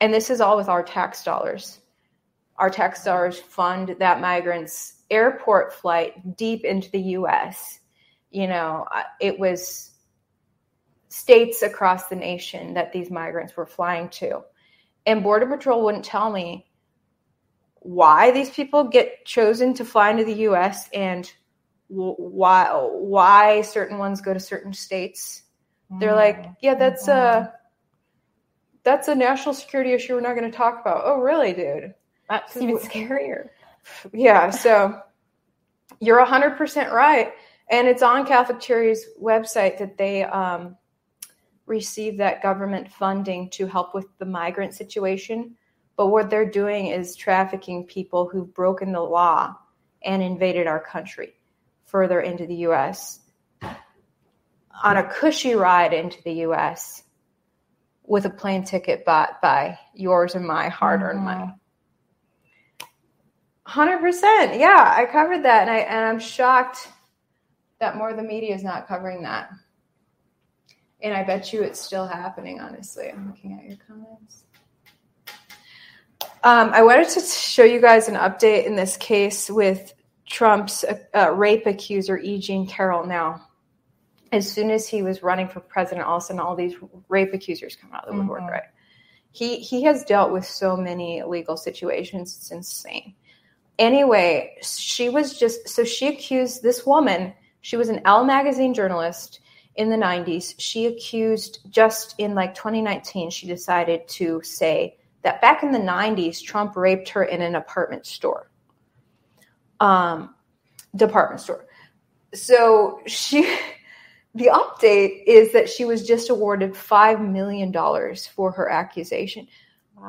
And this is all with our tax dollars. Our tax dollars fund that migrant's airport flight deep into the US. You know, uh, it was states across the nation that these migrants were flying to. And Border Patrol wouldn't tell me why these people get chosen to fly into the U.S. and why why certain ones go to certain states. They're like, yeah, that's a that's a national security issue we're not going to talk about. Oh, really, dude? That's even scarier. Yeah, so you're 100% right. And it's on Catholic Charity's website that they um, receive that government funding to help with the migrant situation. But what they're doing is trafficking people who've broken the law and invaded our country further into the U.S. on a cushy ride into the U.S. with a plane ticket bought by yours and my hard earned mm-hmm. money. Hundred percent. Yeah, I covered that, and I and I'm shocked that more of the media is not covering that. And I bet you it's still happening. Honestly, I'm looking at your comments. Um, I wanted to show you guys an update in this case with Trump's uh, uh, rape accuser E. Jean Carroll. Now, as soon as he was running for president, all of a sudden all these rape accusers come out of the woodwork. Mhm. Right? He he has dealt with so many legal situations. It's insane anyway, she was just so she accused this woman. She was an Elle magazine journalist in the 90s. She accused just in like 2019, she decided to say that back in the 90s, Trump raped her in an apartment store, um, department store. So she, the update is that she was just awarded five million dollars for her accusation.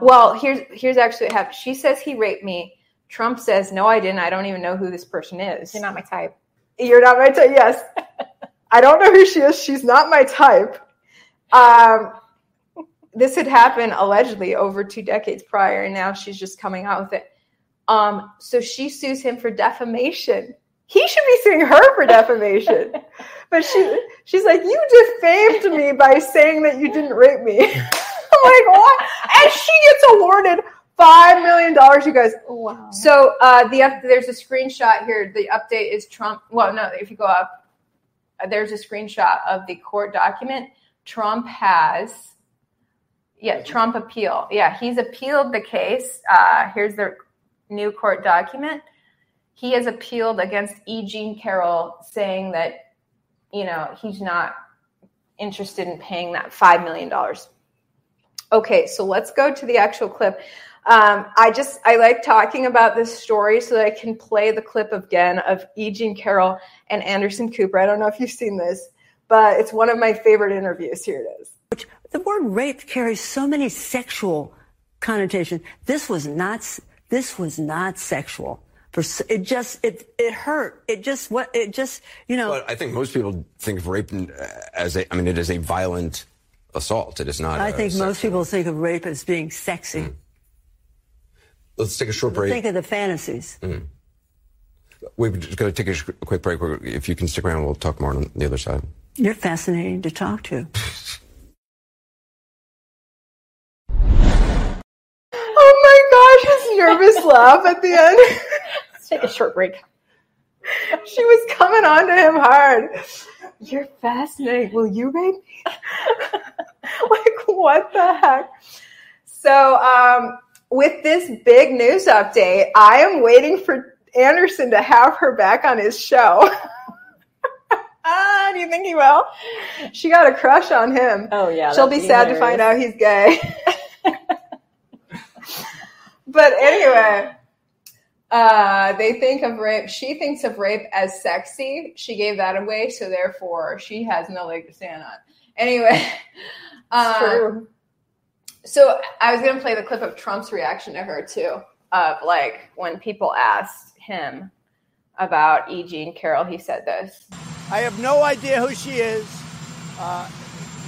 Well, here's here's actually what happened. She says he raped me. Trump says, "No, I didn't. I don't even know who this person is. You're not my type. You're not my type." Yes, I don't know who she is. She's not my type. Um, this had happened allegedly over two decades prior, and now she's just coming out with it. Um, so she sues him for defamation. He should be suing her for defamation. but she she's like, You defamed me by saying that you didn't rape me. I'm like, what? And she gets awarded five million dollars, you guys. Wow. So uh, the there's a screenshot here. The update is Trump. Well, no, if you go up, there's a screenshot of the court document. Trump has, yeah, Trump appeal. Yeah, he's appealed the case. Uh, here's the new court document. He has appealed against E. Jean Carroll, saying that you know he's not interested in paying that five million dollars. Okay, so let's go to the actual clip. Um, I just I like talking about this story so that I can play the clip again of E. Jean Carroll and Anderson Cooper. I don't know if you've seen this, but it's one of my favorite interviews. Here it is. Which, The word rape carries so many sexual connotations. This was not. This was not sexual. For it just it it hurt. It just what it just you know. But I think most people think of rape as a, I mean, it is a violent assault. It is not. I a think sex- most people think of rape as being sexy. Let's take a short break. Think of the fantasies. Mm. We're just going to take a, sh- quick break. We're- If you can stick around, we'll talk more on the other side. You're fascinating to talk to. Oh my gosh, his nervous laugh at the end. Let's take a short break. she was coming on to him hard. You're fascinating. Will you rape me? like, what the heck? So, um, with this big news update, I am waiting for Anderson to have her back on his show. ah, do you think he will? She got a crush on him. Oh yeah. She'll be sad to find out he's gay. but anyway, uh, they think of rape. She thinks of rape as sexy. She gave that away, so therefore she has no leg to stand on. Anyway, uh, true. So I was gonna play the clip of Trump's reaction to her too, of like when people asked him about E. Jean Carroll, he said this. I have no idea who she is. Uh,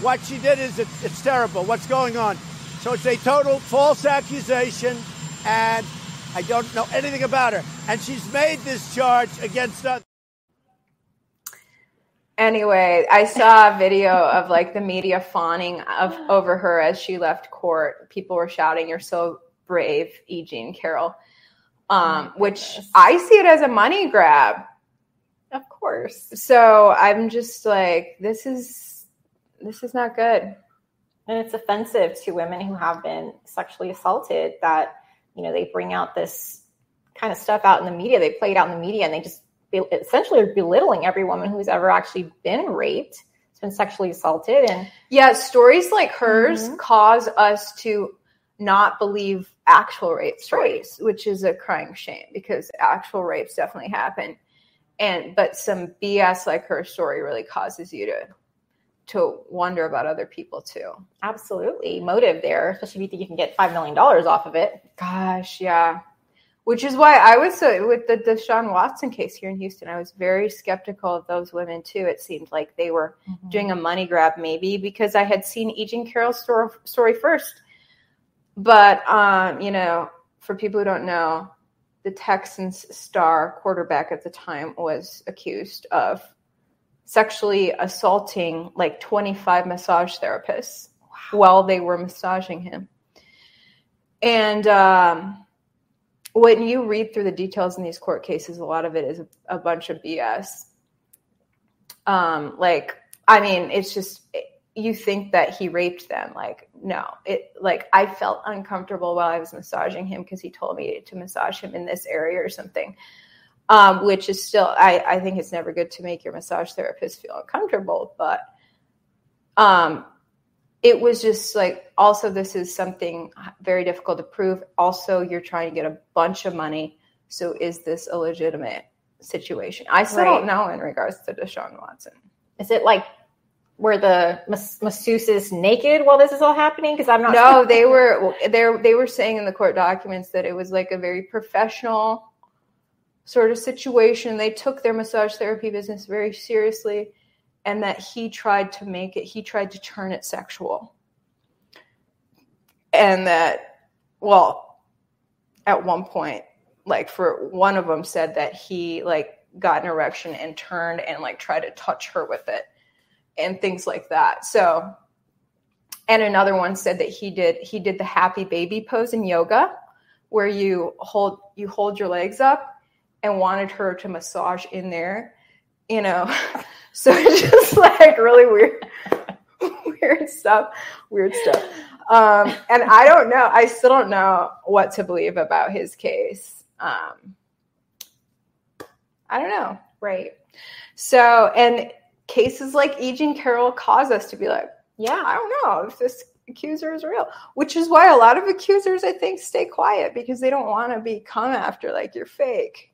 what she did is it, it's terrible. What's going on? So it's a total false accusation, and I don't know anything about her. And she's made this charge against us. Anyway, I saw a video of like the media fawning of over her as she left court. People were shouting, "You're so brave, E. Jean Carroll," um, which I see it as a money grab. Of course. So I'm just like, this is this is not good. And it's offensive to women who have been sexually assaulted that, you know, they bring out this kind of stuff out in the media. They play it out in the media, and they just be, essentially belittling every woman who's ever actually been raped, has been sexually assaulted, and Yeah, stories like hers Mm-hmm. cause us to not believe actual rape stories, which is a crying shame because actual rapes definitely happen. And but some BS like her story really causes you to to wonder about other people too. absolutely motive there, especially if you think you can get five million dollars off of it. Gosh, yeah. Which is why I was uh, with the Deshaun Watson case here in Houston. I was very skeptical of those women too. It seemed like they were doing a money grab, maybe because I had seen E. Jean Carroll's story, story first. But um, you know, for people who don't know, the Texans star quarterback at the time was accused of sexually assaulting like 25 massage therapists while they were massaging him. And um, when you read through the details in these court cases, a lot of it is a, a bunch of BS. Um, like, I mean, it's just you think that he raped them. Like, no, it like I felt uncomfortable while I was massaging him because he told me to massage him in this area or something. Um, which is still, I, I think it's never good to make your massage therapist feel uncomfortable, but um, it was just like also this is something very difficult to prove also you're trying to get a bunch of money so is this a legitimate situation i still Right. don't know in regards to deshaun watson Is it like where the mas- masseuse is naked while this is all happening? Because I'm not. no sure. they were they they were saying in the court documents that it was like a very professional sort of situation they took their massage therapy business very seriously and that he tried to make it he tried to turn it sexual. And that well at one point like for one of them said that he like got an erection and turned and like tried to touch her with it and things like that. So and another one said that he did he did the happy baby pose in yoga where you hold you hold your legs up and wanted her to massage in there you know so it's just like really weird weird stuff weird stuff um and i don't know i still don't know what to believe about his case um i don't know right so and cases like e. Jean carroll cause us to be like yeah i don't know if this accuser is real which is why a lot of accusers i think stay quiet because they don't want to be come after like you're fake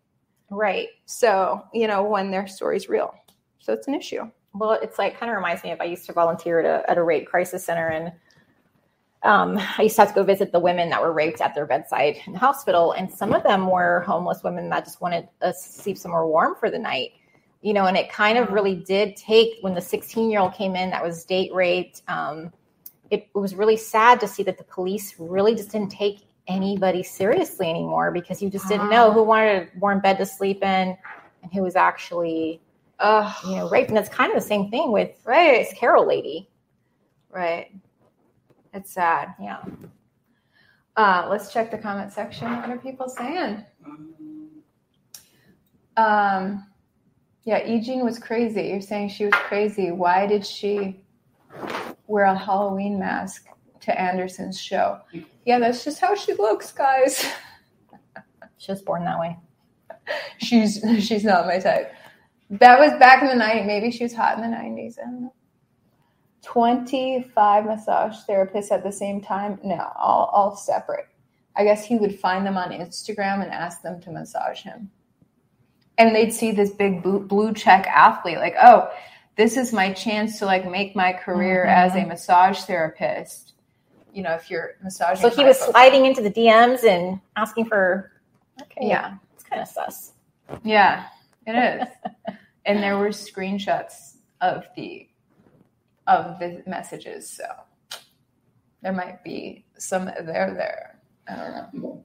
Right. so you know when their story's real so it's an issue Well, it's like kind of reminds me of I used to volunteer at a, at a rape crisis center, and um, I used to have to go visit the women that were raped at their bedside in the hospital, and some of them were homeless women that just wanted to sleep somewhere warm for the night. You know, and it kind of really did take when the 16 year old came in that was date raped. Um, it, it was really sad to see that the police really just didn't take anybody seriously anymore because you just didn't know who wanted a warm bed to sleep in and who was actually uh, you know raped. And that's kind of the same thing with right this Carroll lady. right it's sad Yeah. uh let's check the comment section what are people saying um yeah Eugene was crazy you're saying she was crazy why did she wear a halloween mask to anderson's show yeah that's just how she looks guys She was born that way. she's she's not my type. That was back in the night. Maybe she was hot in the nineties. I don't know. Twenty five massage therapists at the same time. No, all all separate. I guess he would find them on Instagram and ask them to massage him, and they'd see this big blue, check athlete. Like, oh, this is my chance to like make my career mm-hmm. as a massage therapist. You know, if you're massaging. So he was folks. sliding into the DMs and asking for. Okay. Yeah. It's kind of sus. Yeah, it is. and there were screenshots of the of the messages, so there might be some there there. I don't know.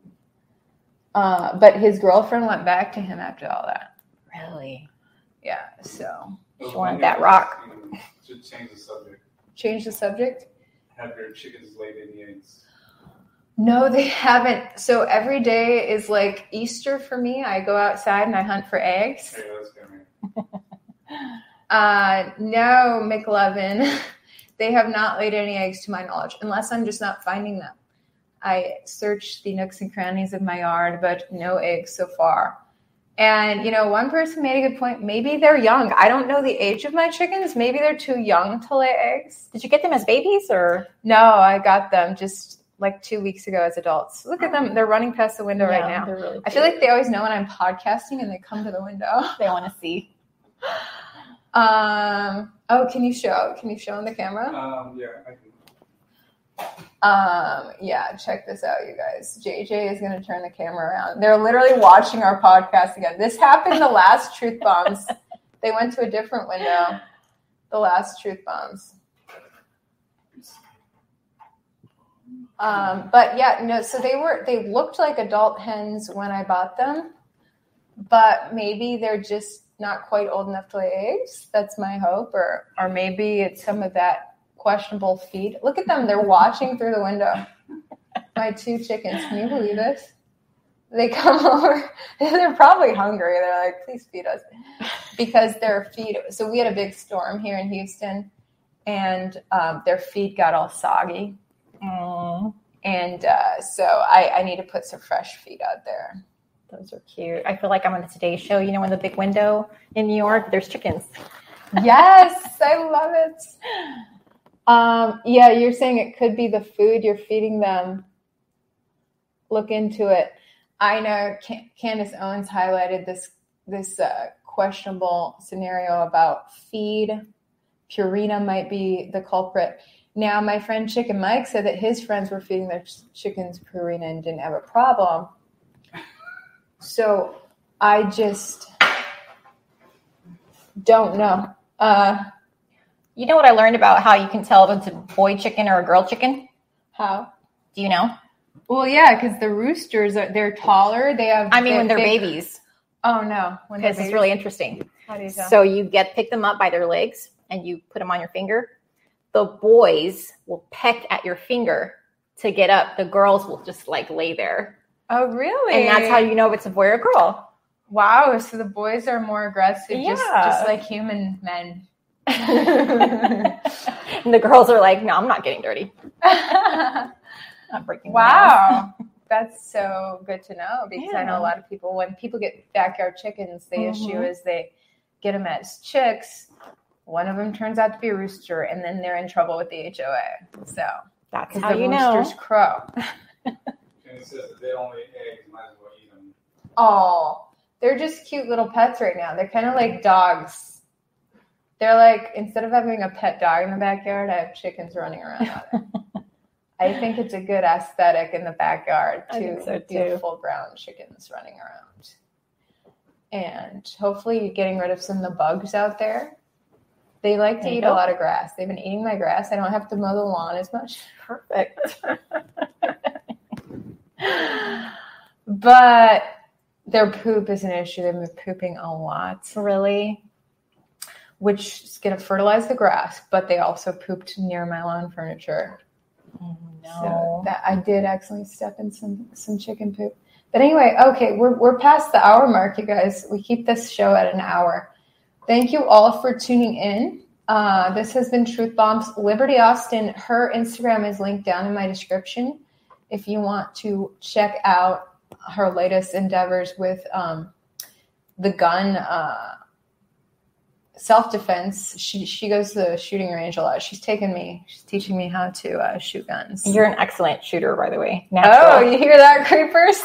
Uh, but his girlfriend went back to him after all that. Really? Yeah. So She wanted that rock. Should change the subject. change the subject. Have your chickens laid any eggs? No, they haven't. So every day is like Easter for me. I go outside and I hunt for eggs. Hey, that's good, man. Uh, no, McLevin. they have not laid any eggs to my knowledge, unless I'm just not finding them. I searched the nooks and crannies of my yard, but no eggs so far. And you know, one person made a good point. Maybe they're young. I don't know the age of my chickens. Maybe they're too young to lay eggs. Did you get them as babies or? No, I got them just like two weeks ago as adults. Look at them. They're running past the window right now. really I feel like they always know when I'm podcasting and they come to the window. They want to see. Um. Oh, can you show? Can you show on the camera? Um, yeah, I can. Um. Yeah. Check this out, you guys. JJ is gonna turn the camera around. They're literally watching our podcast again. This happened the last Truth Bombs. They went to a different window. The last Truth Bombs. Um, but yeah, no. So they were. They looked like adult hens when I bought them, but maybe they're just not quite old enough to lay eggs. That's my hope, or or maybe it's some of that questionable feed. Look at them; they're watching through the window. My two chickens. Can you believe this? They come over. They're probably hungry. They're like, "Please feed us," because their feed. So we had a big storm here in Houston, and um, their feed got all soggy. And uh, so I, I need to put some fresh feed out there. Those are cute. I feel like I'm on the Today Show. You know, in the big window in New York, there's chickens. Yes, I love it. Um, yeah, you're saying it could be the food you're feeding them. Look into it. I know Can- Candace Owens highlighted this this uh, questionable scenario about feed. Purina might be the culprit. Now, my friend Chicken Mike said that his friends were feeding their chickens Purina and didn't have a problem. So I just don't know. Uh, You know what I learned about how you can tell if it's a boy chicken or a girl chicken? How? Do you know? Well, yeah, because the roosters are they're taller. They have. I mean, when they're big- babies. Oh no, Because it's really interesting. How do you tell? So you get pick them up by their legs and you put them on your finger. The boys will peck at your finger to get up. The girls will just like lay there. oh really? And that's how you know if it's a boy or a girl. Wow, so the boys are more aggressive, just Yeah. just like human men. And the girls are like, no, I'm not getting dirty. I'm not breaking wow, that's so good to know because I know a lot of people when people get backyard chickens, the issue Mhm. is they get them as chicks. One of them turns out to be a rooster, and then they're in trouble with the HOA. So That's how the you know. roosters crow. And it says if they don't lay eggs, you might as well eat them. Oh, they're just cute little pets right now. They're kind of like dogs. They're like instead of having a pet dog in the backyard, I have chickens running around. out there. I think it's a good aesthetic in the backyard to so, too. beautiful brown chickens running around. And hopefully getting rid of some of the bugs out there. They like to eat a lot of grass. They've been eating my grass. I don't have to mow the lawn as much. Perfect. But their poop is an issue. They've been pooping a lot. Really? Which is going to fertilize the grass, but they also pooped near my lawn furniture. Oh, So no. that I did accidentally step in some some chicken poop. But anyway, okay, we're we're past the hour mark, you guys. We keep this show at an hour. Thank you all for tuning in. Uh, this has been Truth Bombs. Liberty Austin, her Instagram is linked down in my description if you want to check out her latest endeavors with um, the gun uh, self defense. She she goes to the shooting range a lot. She's taken me. She's teaching me how to uh, shoot guns. You're an excellent shooter, by the way. Oh, you hear that, creepers?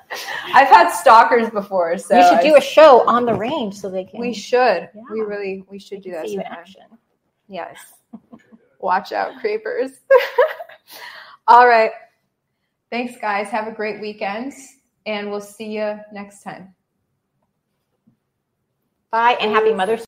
I've had stalkers before, so we should do a show on the range so they can. We should. Yeah. We really we should do that. see you in action. Yes. Watch out, creepers. All right. Thanks, guys. Have a great weekend, and we'll see you next time. Bye and happy Mother's